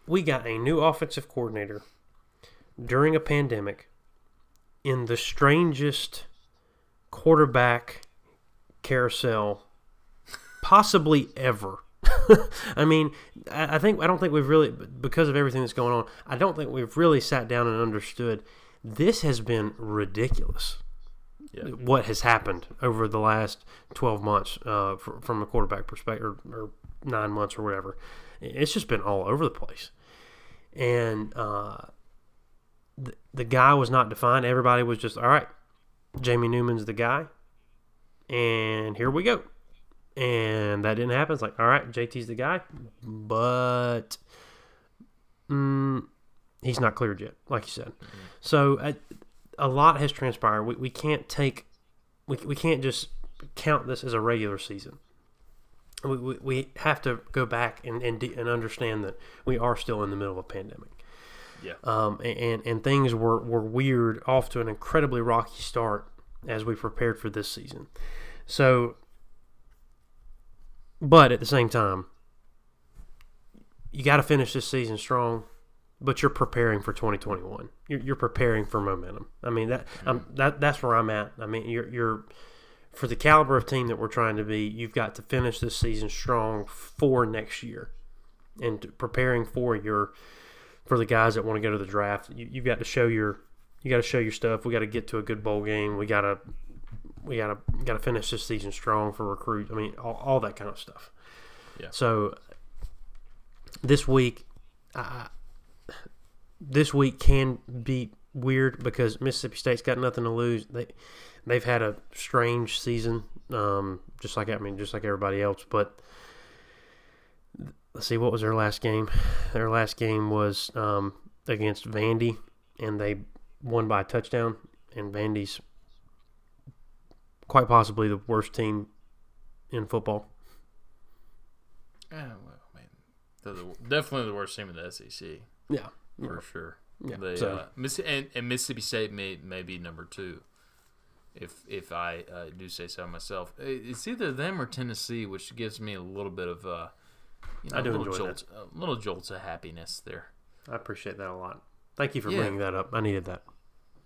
A: we got a new offensive coordinator during a pandemic in the strangest quarterback carousel possibly ever. *laughs* I mean, I think I don't think we've really because of everything that's going on. I don't think we've really sat down and understood. This has been ridiculous.
B: Yeah.
A: What has happened over the last twelve months uh, fr- from a quarterback perspective, or, or nine months, or whatever? It's just been all over the place, and uh, the, the guy was not defined. Everybody was just all right. Jamie Newman's the guy, and here we go and that didn't happen. It's like, all right, JT's the guy, but mm, he's not cleared yet, like you said. So a, a lot has transpired. We, we can't take, we, we can't just count this as a regular season. We, we, we have to go back and, and, de- and understand that we are still in the middle of a pandemic.
B: Yeah.
A: Um, and, and things were, were weird off to an incredibly rocky start as we prepared for this season. So, but at the same time, you got to finish this season strong. But you're preparing for 2021. You're, you're preparing for momentum. I mean that um, that that's where I'm at. I mean you're you're for the caliber of team that we're trying to be. You've got to finish this season strong for next year, and preparing for your for the guys that want to go to the draft. You, you've got to show your you got to show your stuff. We got to get to a good bowl game. We got to we got to got to finish this season strong for recruit. I mean, all, all that kind of stuff.
B: Yeah.
A: So this week, I, this week can be weird because Mississippi State's got nothing to lose. They they've had a strange season, um, just like I mean, just like everybody else. But let's see, what was their last game? Their last game was um, against Vandy, and they won by a touchdown. And Vandy's quite possibly the worst team in football.
B: Yeah, well, I mean, they're the, definitely the worst team in the SEC
A: Yeah,
B: for sure.
A: Yeah,
B: They,
A: so-
B: uh, Miss, and, and Mississippi State may may be number two, if if I uh, do say so myself. It's either them or Tennessee, which gives me a little bit of uh, you know,
A: I do
B: a little
A: enjoy
B: jolt, a little jolts of happiness there.
A: I appreciate that a lot. Thank you for
B: Yeah.
A: bringing that up. I needed that.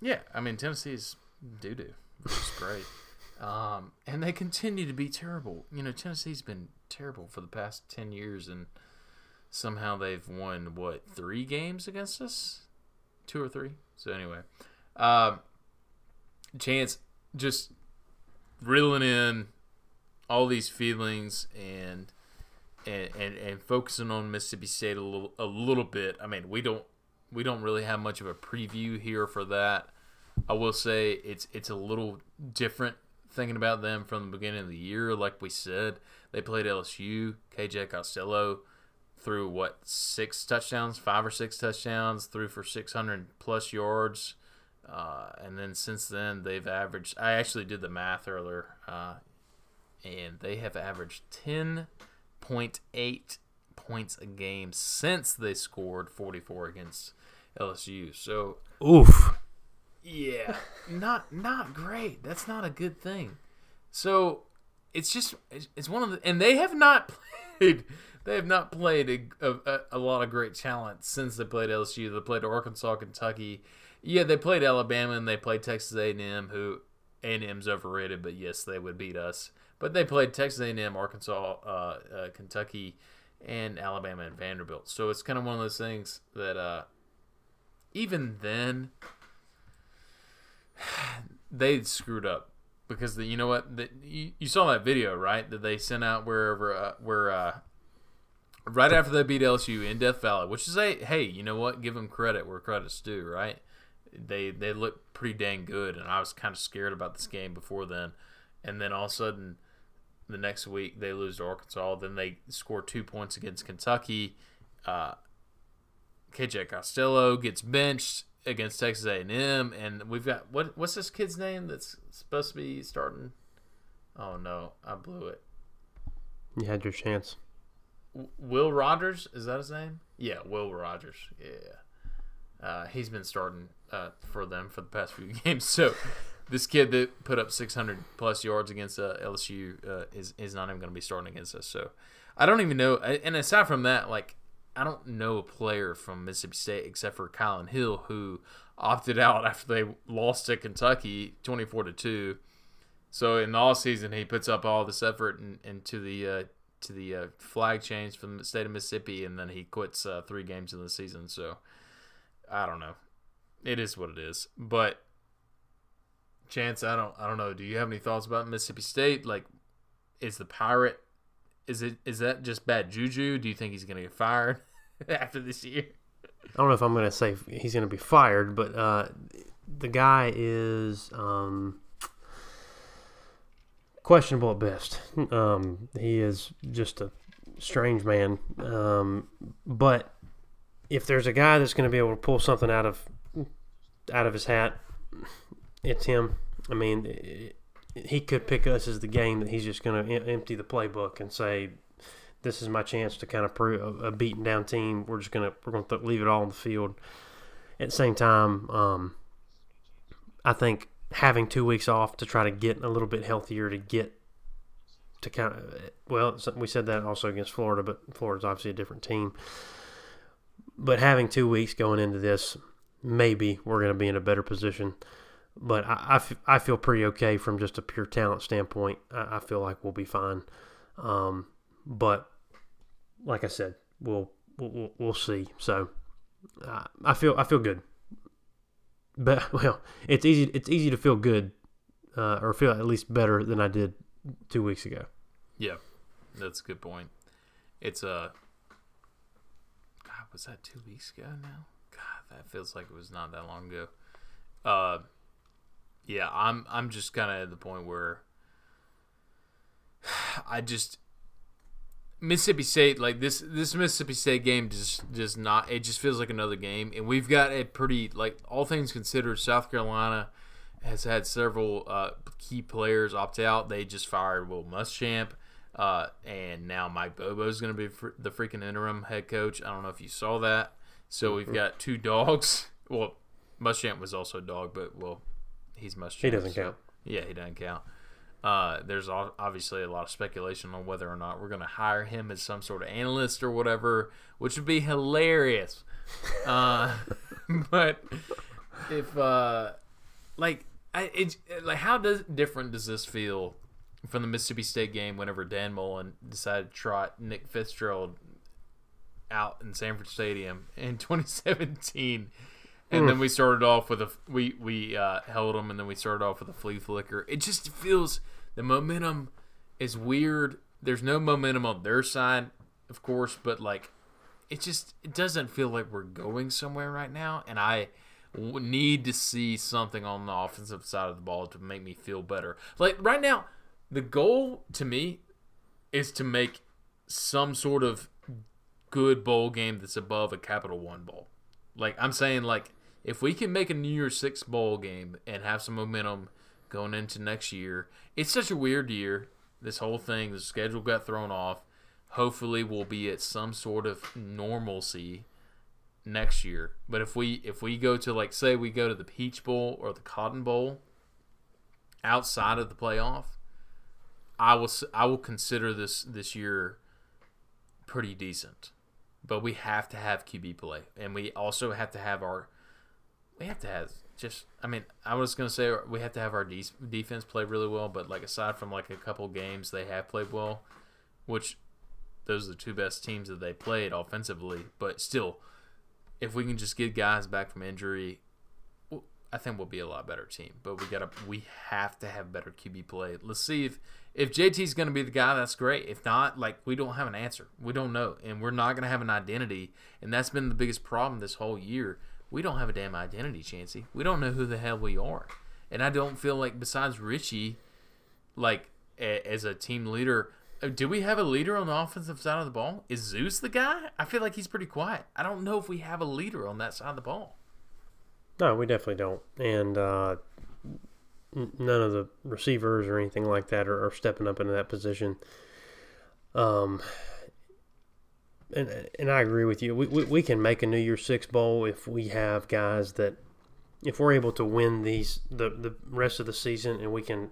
B: Yeah, I mean Tennessee's doo doo, which is great. *laughs* Um, and they continue to be terrible. You know, Tennessee's been terrible for the past ten years, and somehow they've won what three games against us, two or three. So anyway, um, Chance just reeling in all these feelings and and, and and focusing on Mississippi State a little a little bit. I mean, we don't we don't really have much of a preview here for that. I will say it's it's a little different thinking about them from the beginning of the year. Like we said, they played LSU. KJ Costello threw what six touchdowns, five or six touchdowns, threw for six hundred plus yards. Uh, and then since then they've averaged. I actually did the math earlier, uh, and they have averaged ten point eight points a game since they scored forty four against LSU. So
A: Oof.
B: yeah, not not great. That's not a good thing. So it's just it's, one of the and they have not *laughs* played they have not played a, a, a lot of great talent since they played LSU. They played Arkansas, Kentucky. Yeah, they played Alabama and they played Texas A&M, who A&M's overrated, but yes, they would beat us. But they played Texas A&M, Arkansas, uh, uh, Kentucky, and Alabama and Vanderbilt. So it's kind of one of those things that uh, even then *sighs* they screwed up because the, you know what the, you, you saw that video right that they sent out wherever uh, where uh, right after they beat LSU in Death Valley, which is a hey you know what give them credit where credit's due right. They they looked pretty dang good, and I was kind of scared about this game before then, and then all of a sudden the next week they lose to Arkansas. Then they score two points against Kentucky. Uh, KJ Costello gets benched against Texas A&M, and we've got what what's this kid's name that's supposed to be starting? Oh no, I blew it.
A: You had your chance.
B: Will Rogers is that his name? Yeah, Will Rogers. Yeah, uh, he's been starting uh, for them for the past few *laughs* games. So this kid that put up 600 plus yards against uh, LSU uh, is is not even going to be starting against us. So I don't even know. And aside from that, like I don't know a player from Mississippi State except for Kylan Hill who opted out *laughs* after they lost to Kentucky 24 to two. So in the off season, he puts up all this effort in, into the uh, to the uh, flag change from the state of Mississippi, and then he quits uh, three games in the season. So I don't know. It is what it is. But Chance, I don't I don't know. Do you have any thoughts about Mississippi State? Like, is the pirate is it is that just bad juju? Do you think he's gonna get fired *laughs* after this year?
A: I don't know if I'm going to say he's going to be fired, but uh, the guy is um, questionable at best. Um, he is just a strange man. Um, but if there's a guy that's going to be able to pull something out of out of his hat, it's him. I mean, it, he could pick us as the game that he's just going to em- empty the playbook and say, "This is my chance to kind of prove a, a beaten down team. We're just going to we're going to leave it all on the field." At the same time, um, I think having two weeks off to try to get a little bit healthier to get to kind of well, we said that also against Florida, but Florida's obviously a different team. But having two weeks going into this, maybe we're going to be in a better position but I, I, f- I feel pretty okay from just a pure talent standpoint. I, I feel like we'll be fine. Um, but like I said, we'll we'll, we'll see. So uh, I feel I feel good. But *laughs* well, it's easy it's easy to feel good uh, or feel at least better than I did two weeks ago.
B: Yeah, that's a good point. It's a uh, God, was that two weeks ago now? God, that feels like it was not that long ago. Uh, yeah, I'm I'm just kind of at the point where *sighs* I just Mississippi State like this this Mississippi State game just just not it just feels like another game and we've got a pretty like all things considered South Carolina has had several uh, key players opt out. They just fired Will Muschamp. Uh, and now Mike Bobo is going to be fr- the freaking interim head coach. I don't know if you saw that. So we've got two dogs. Well, Muschamp was also a dog, but well, he's Muschamp.
A: He doesn't count.
B: Yeah, he doesn't count. Uh, there's obviously a lot of speculation on whether or not we're going to hire him as some sort of analyst or whatever, which would be hilarious. *laughs* Uh, *laughs* but if uh, like I, it, like how does different does this feel from the Mississippi State game whenever Dan Mullen decided to trot Nick Fitzgerald out in Sanford Stadium in *laughs* 2017? And then we started off with a we we uh, held them, and then we started off with a flea flicker. It just feels the momentum is weird. There's no momentum on their side, of course, but like it just it doesn't feel like we're going somewhere right now. And I w- need to see something on the offensive side of the ball to make me feel better. Like right now, the goal to me is to make some sort of good bowl game that's above a Capital One bowl. Like I'm saying, like if we can make a New Year's Six bowl game and have some momentum going into next year, it's such a weird year. This whole thing, the schedule got thrown off. Hopefully, we'll be at some sort of normalcy next year. But if we if we go to like say we go to the Peach Bowl or the Cotton Bowl outside of the playoff, I will I will consider this this year pretty decent, but we have to have QB play, and we also have to have our. We have to have just. I mean, I was gonna say we have to have our de- defense play really well, but like aside from like a couple games, they have played well, which those are the two best teams that they played offensively. But still, if we can just get guys back from injury, I think we'll be a lot better team. But we gotta, we have to have better QB play. Let's see if if JT's gonna be the guy. That's great. If not, like we don't have an answer. We don't know, and we're not gonna have an identity. And that's been the biggest problem this whole year. We don't have a damn identity, Chancey. We don't know who the hell we are. And I don't feel like besides Richie, like a, as a team leader, uh, do we have a leader on the offensive side of the ball? Is Zeus the guy? I feel like he's pretty quiet. I don't know if we have a leader on that side of the ball.
A: No, we definitely don't. And uh, none of the receivers or anything like that are, are stepping up into that position. Um, and and I agree with you. We, we we can make a New Year's Six bowl if we have guys that, if we're able to win these the the rest of the season and we can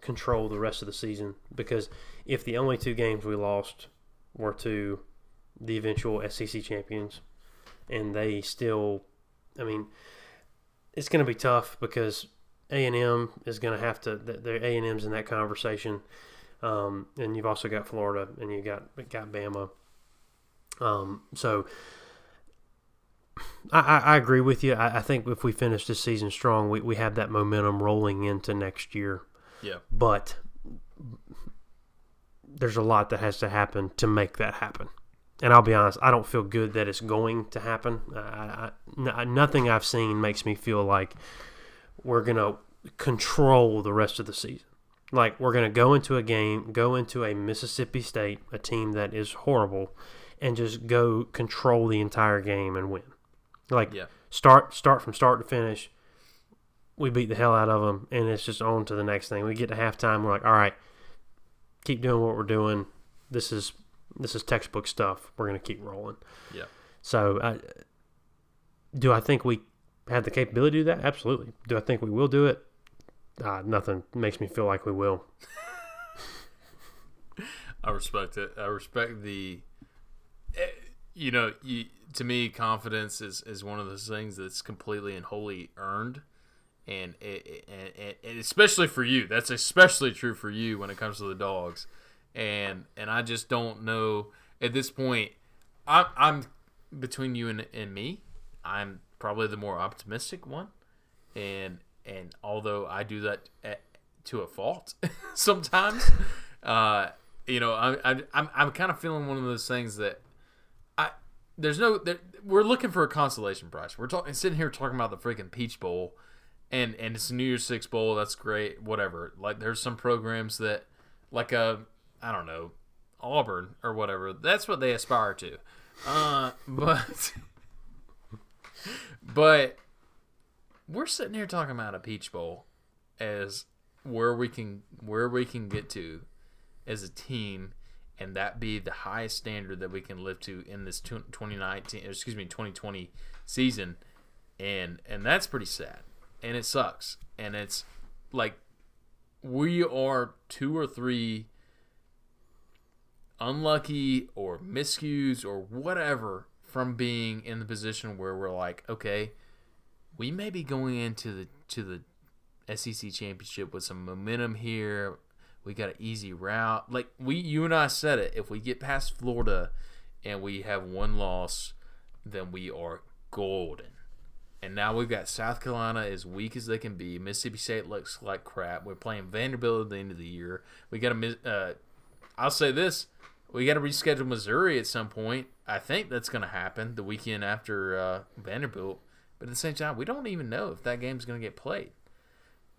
A: control the rest of the season. Because if the only two games we lost were to the eventual SEC champions, and they still, I mean, it's going to be tough because A and M is going to have to. Their A and M's in that conversation, um, and you've also got Florida and you got got Bama. Um, so I, I, I agree with you. I, I think if we finish this season strong, we, we have that momentum rolling into next year.
B: Yeah.
A: But there's a lot that has to happen to make that happen. And I'll be honest, I don't feel good that it's going to happen. I, I, nothing I've seen makes me feel like we're going to control the rest of the season. Like we're going to go into a game, go into a Mississippi State, a team that is horrible, and just go control the entire game and win. Like
B: Yeah.
A: start start from start to finish. We beat the hell out of them, and it's just on to the next thing. We get to halftime, we're like, all right, keep doing what we're doing. This is this is textbook stuff. We're gonna keep rolling.
B: Yeah.
A: So, uh, do I think we have the capability to do that? Absolutely. Do I think we will do it? Uh, nothing makes me feel like we will.
B: I respect it. I respect the. eh, You know, you, to me, confidence is, is one of those things that's completely and wholly earned, and it, and, and especially for you, that's especially true for you when it comes to the dogs, and and I just don't know at this point. I'm I'm between you and, and me. I'm probably the more optimistic one, and and although I do that at, to a fault *laughs* sometimes, *laughs* uh, you know, I, I I'm I'm kind of feeling one of those things that I there's no there, we're looking for a consolation prize. We're talking sitting here talking about the freaking Peach Bowl, and and it's New Year's Six Bowl. That's great. Whatever. Like there's some programs that like a I don't know Auburn or whatever. That's what they aspire to. Uh, *laughs* but but we're sitting here talking about a Peach Bowl as where we can where we can get to as a team and that be the highest standard that we can live to in this 2019 excuse me 2020 season. And and that's pretty sad. And it sucks. And it's like we are two or three unlucky or miscues or whatever from being in the position where we're like okay we may be going into the to the SEC championship with some momentum here we got an easy route. Like we, you and I said it. If we get past Florida and we have one loss, then we are golden. And now we've got South Carolina as weak as they can be. Mississippi State looks like crap. We're playing Vanderbilt at the end of the year. We got to. Uh, I'll say this: we got to reschedule Missouri at some point. I think that's going to happen the weekend after uh, Vanderbilt. But at the same time, we don't even know if that game's going to get played.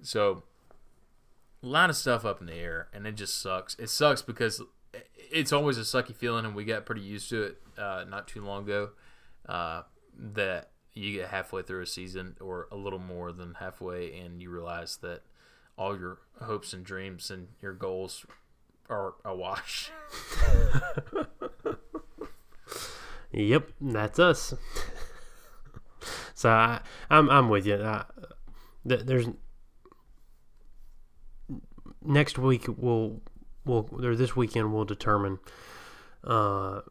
B: So a lot of stuff up in the air, and it just sucks. It sucks because it's always a sucky feeling, and we got pretty used to it uh, not too long ago. Uh, that you get halfway through a season, or a little more than halfway, and you realize that all your hopes and dreams and your goals are a wash. *laughs*
A: Yep, that's us. so I, I'm I'm with you. I, th- there's next week we'll we'll or this weekend we'll determine uh,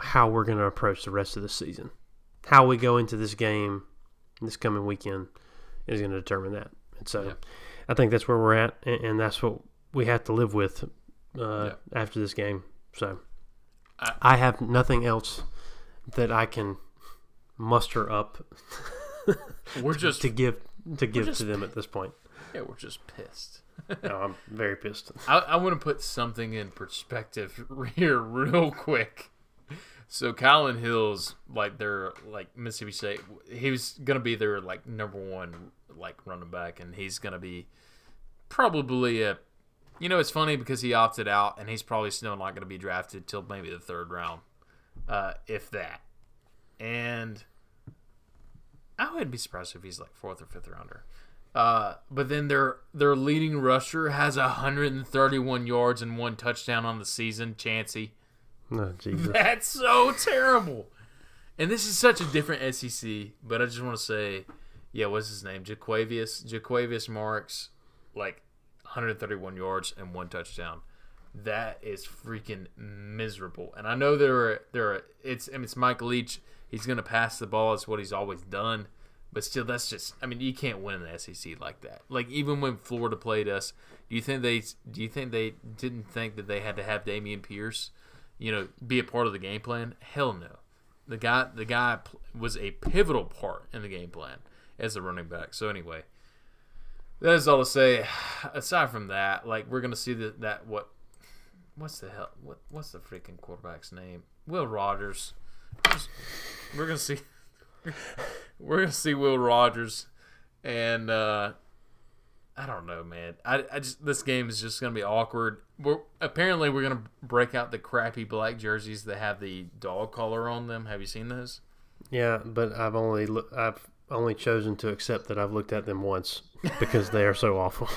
A: how we're going to approach the rest of the season. How we go into this game this coming weekend is going to determine that. And so
B: Yeah.
A: I think that's where we're at, and, and that's what we have to live with uh,
B: Yeah.
A: after this game. So
B: I-
A: I have nothing else that I can muster up
B: We're just
A: to give to give to them at this point.
B: yeah, we're just pissed. *laughs*
A: No, I'm very pissed. *laughs*
B: I, I want to put something in perspective *laughs* here real quick. So Kylin Hills, like they're like Mississippi State, he was gonna be their like number one like running back, and he's gonna be probably a. You know, it's funny because he opted out, and he's probably still not gonna be drafted till maybe the third round, uh, if that. And I wouldn't be surprised if he's like fourth or fifth rounder. Uh, but then their their leading rusher has 131 yards and one touchdown on the season. Chancey,
A: No, Jesus. *laughs*
B: that's so terrible. And this is such a different SEC. But I just want to say, yeah, what's his name? Jo'quavious Jo'quavious Marks, like 131 yards and one touchdown. That is freaking miserable. And I know there are there are it's I mean, it's Mike Leach. He's gonna pass the ball. It's what he's always done. But still, that's just. I mean, you can't win in the SEC like that. Like even when Florida played us, do you think they do you think they didn't think that they had to have Dameon Pierce, you know, be a part of the game plan? Hell no. The guy the guy was a pivotal part in the game plan as a running back. So anyway, that is all to say. *sighs* Aside from that, like we're gonna see that what what's the hell what what's the freaking quarterback's name? Will Rogers. We're gonna see. *laughs* we're gonna see Will Rogers, and uh, I don't know, man. I, I just this game is just gonna be awkward. We're apparently we're gonna break out the crappy black jerseys that have the dog collar on them. Have you seen those?
A: Yeah, but I've only I've only chosen to accept that I've looked at them once because they are so *laughs* awful.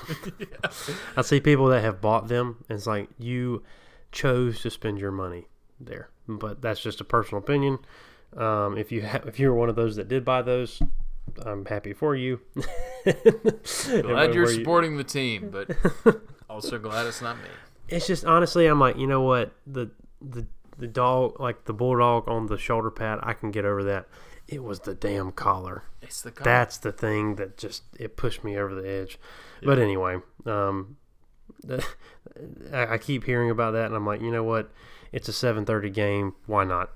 A: *laughs* I see people that have bought them, and it's like you chose to spend your money there, but that's just a personal opinion. Um, if you ha- if you're one of those that did buy those, I'm happy for you. *laughs*
B: Glad you're
A: Where you-
B: supporting the team, but also glad it's not me.
A: It's just honestly, I'm like, you know what, the the the dog, like the bulldog on the shoulder pad, I can get over that. It was the damn collar.
B: It's the collar.
A: That's the thing that just it pushed me over the edge. But anyway, um, the, I, keep hearing about that, and I'm like, you know what? It's a 7:30 game. Why not?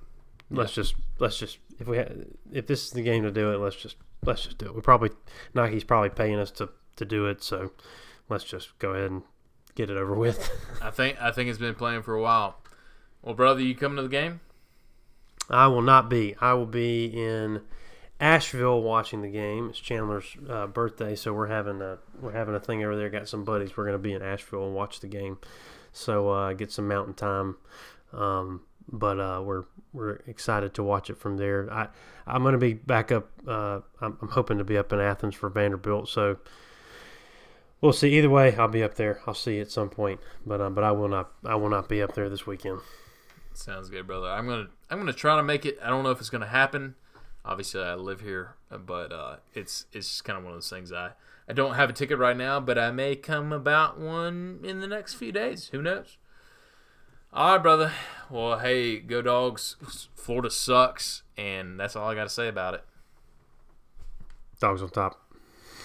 A: Let's just let's just if we ha- if this is the game to do it, let's just let's just do it. We probably Nike's probably paying us to to do it, so let's just go ahead and get it over with. *laughs*
B: I think I think it's been playing for a while. Well, brother, you coming to the game?
A: I will not be. I will be in Asheville watching the game. It's Chandler's uh, birthday, so we're having a we're having a thing over there. Got some buddies. We're going to be in Asheville and watch the game. So uh, get some mountain time. Um, but uh, we're we're excited to watch it from there. I I'm going to be back up. Uh, I'm, I'm hoping to be up in Athens for Vanderbilt. So we'll see. Either way, I'll be up there. I'll see you at some point. But um, but I will not I will not be up there this weekend.
B: Sounds good, brother. I'm gonna I'm gonna try to make it. I don't know if it's gonna happen. Obviously, I live here, but uh, it's it's just kind of one of those things. I I don't have a ticket right now, but I may come about one in the next few days. Who knows? All right, brother. Well, hey, go dogs. Florida sucks, and that's all I got to say about it.
A: Dogs on top.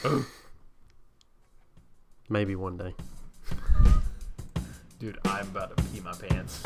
A: *gasps* Maybe one day.
B: Dude, I'm about to pee my pants.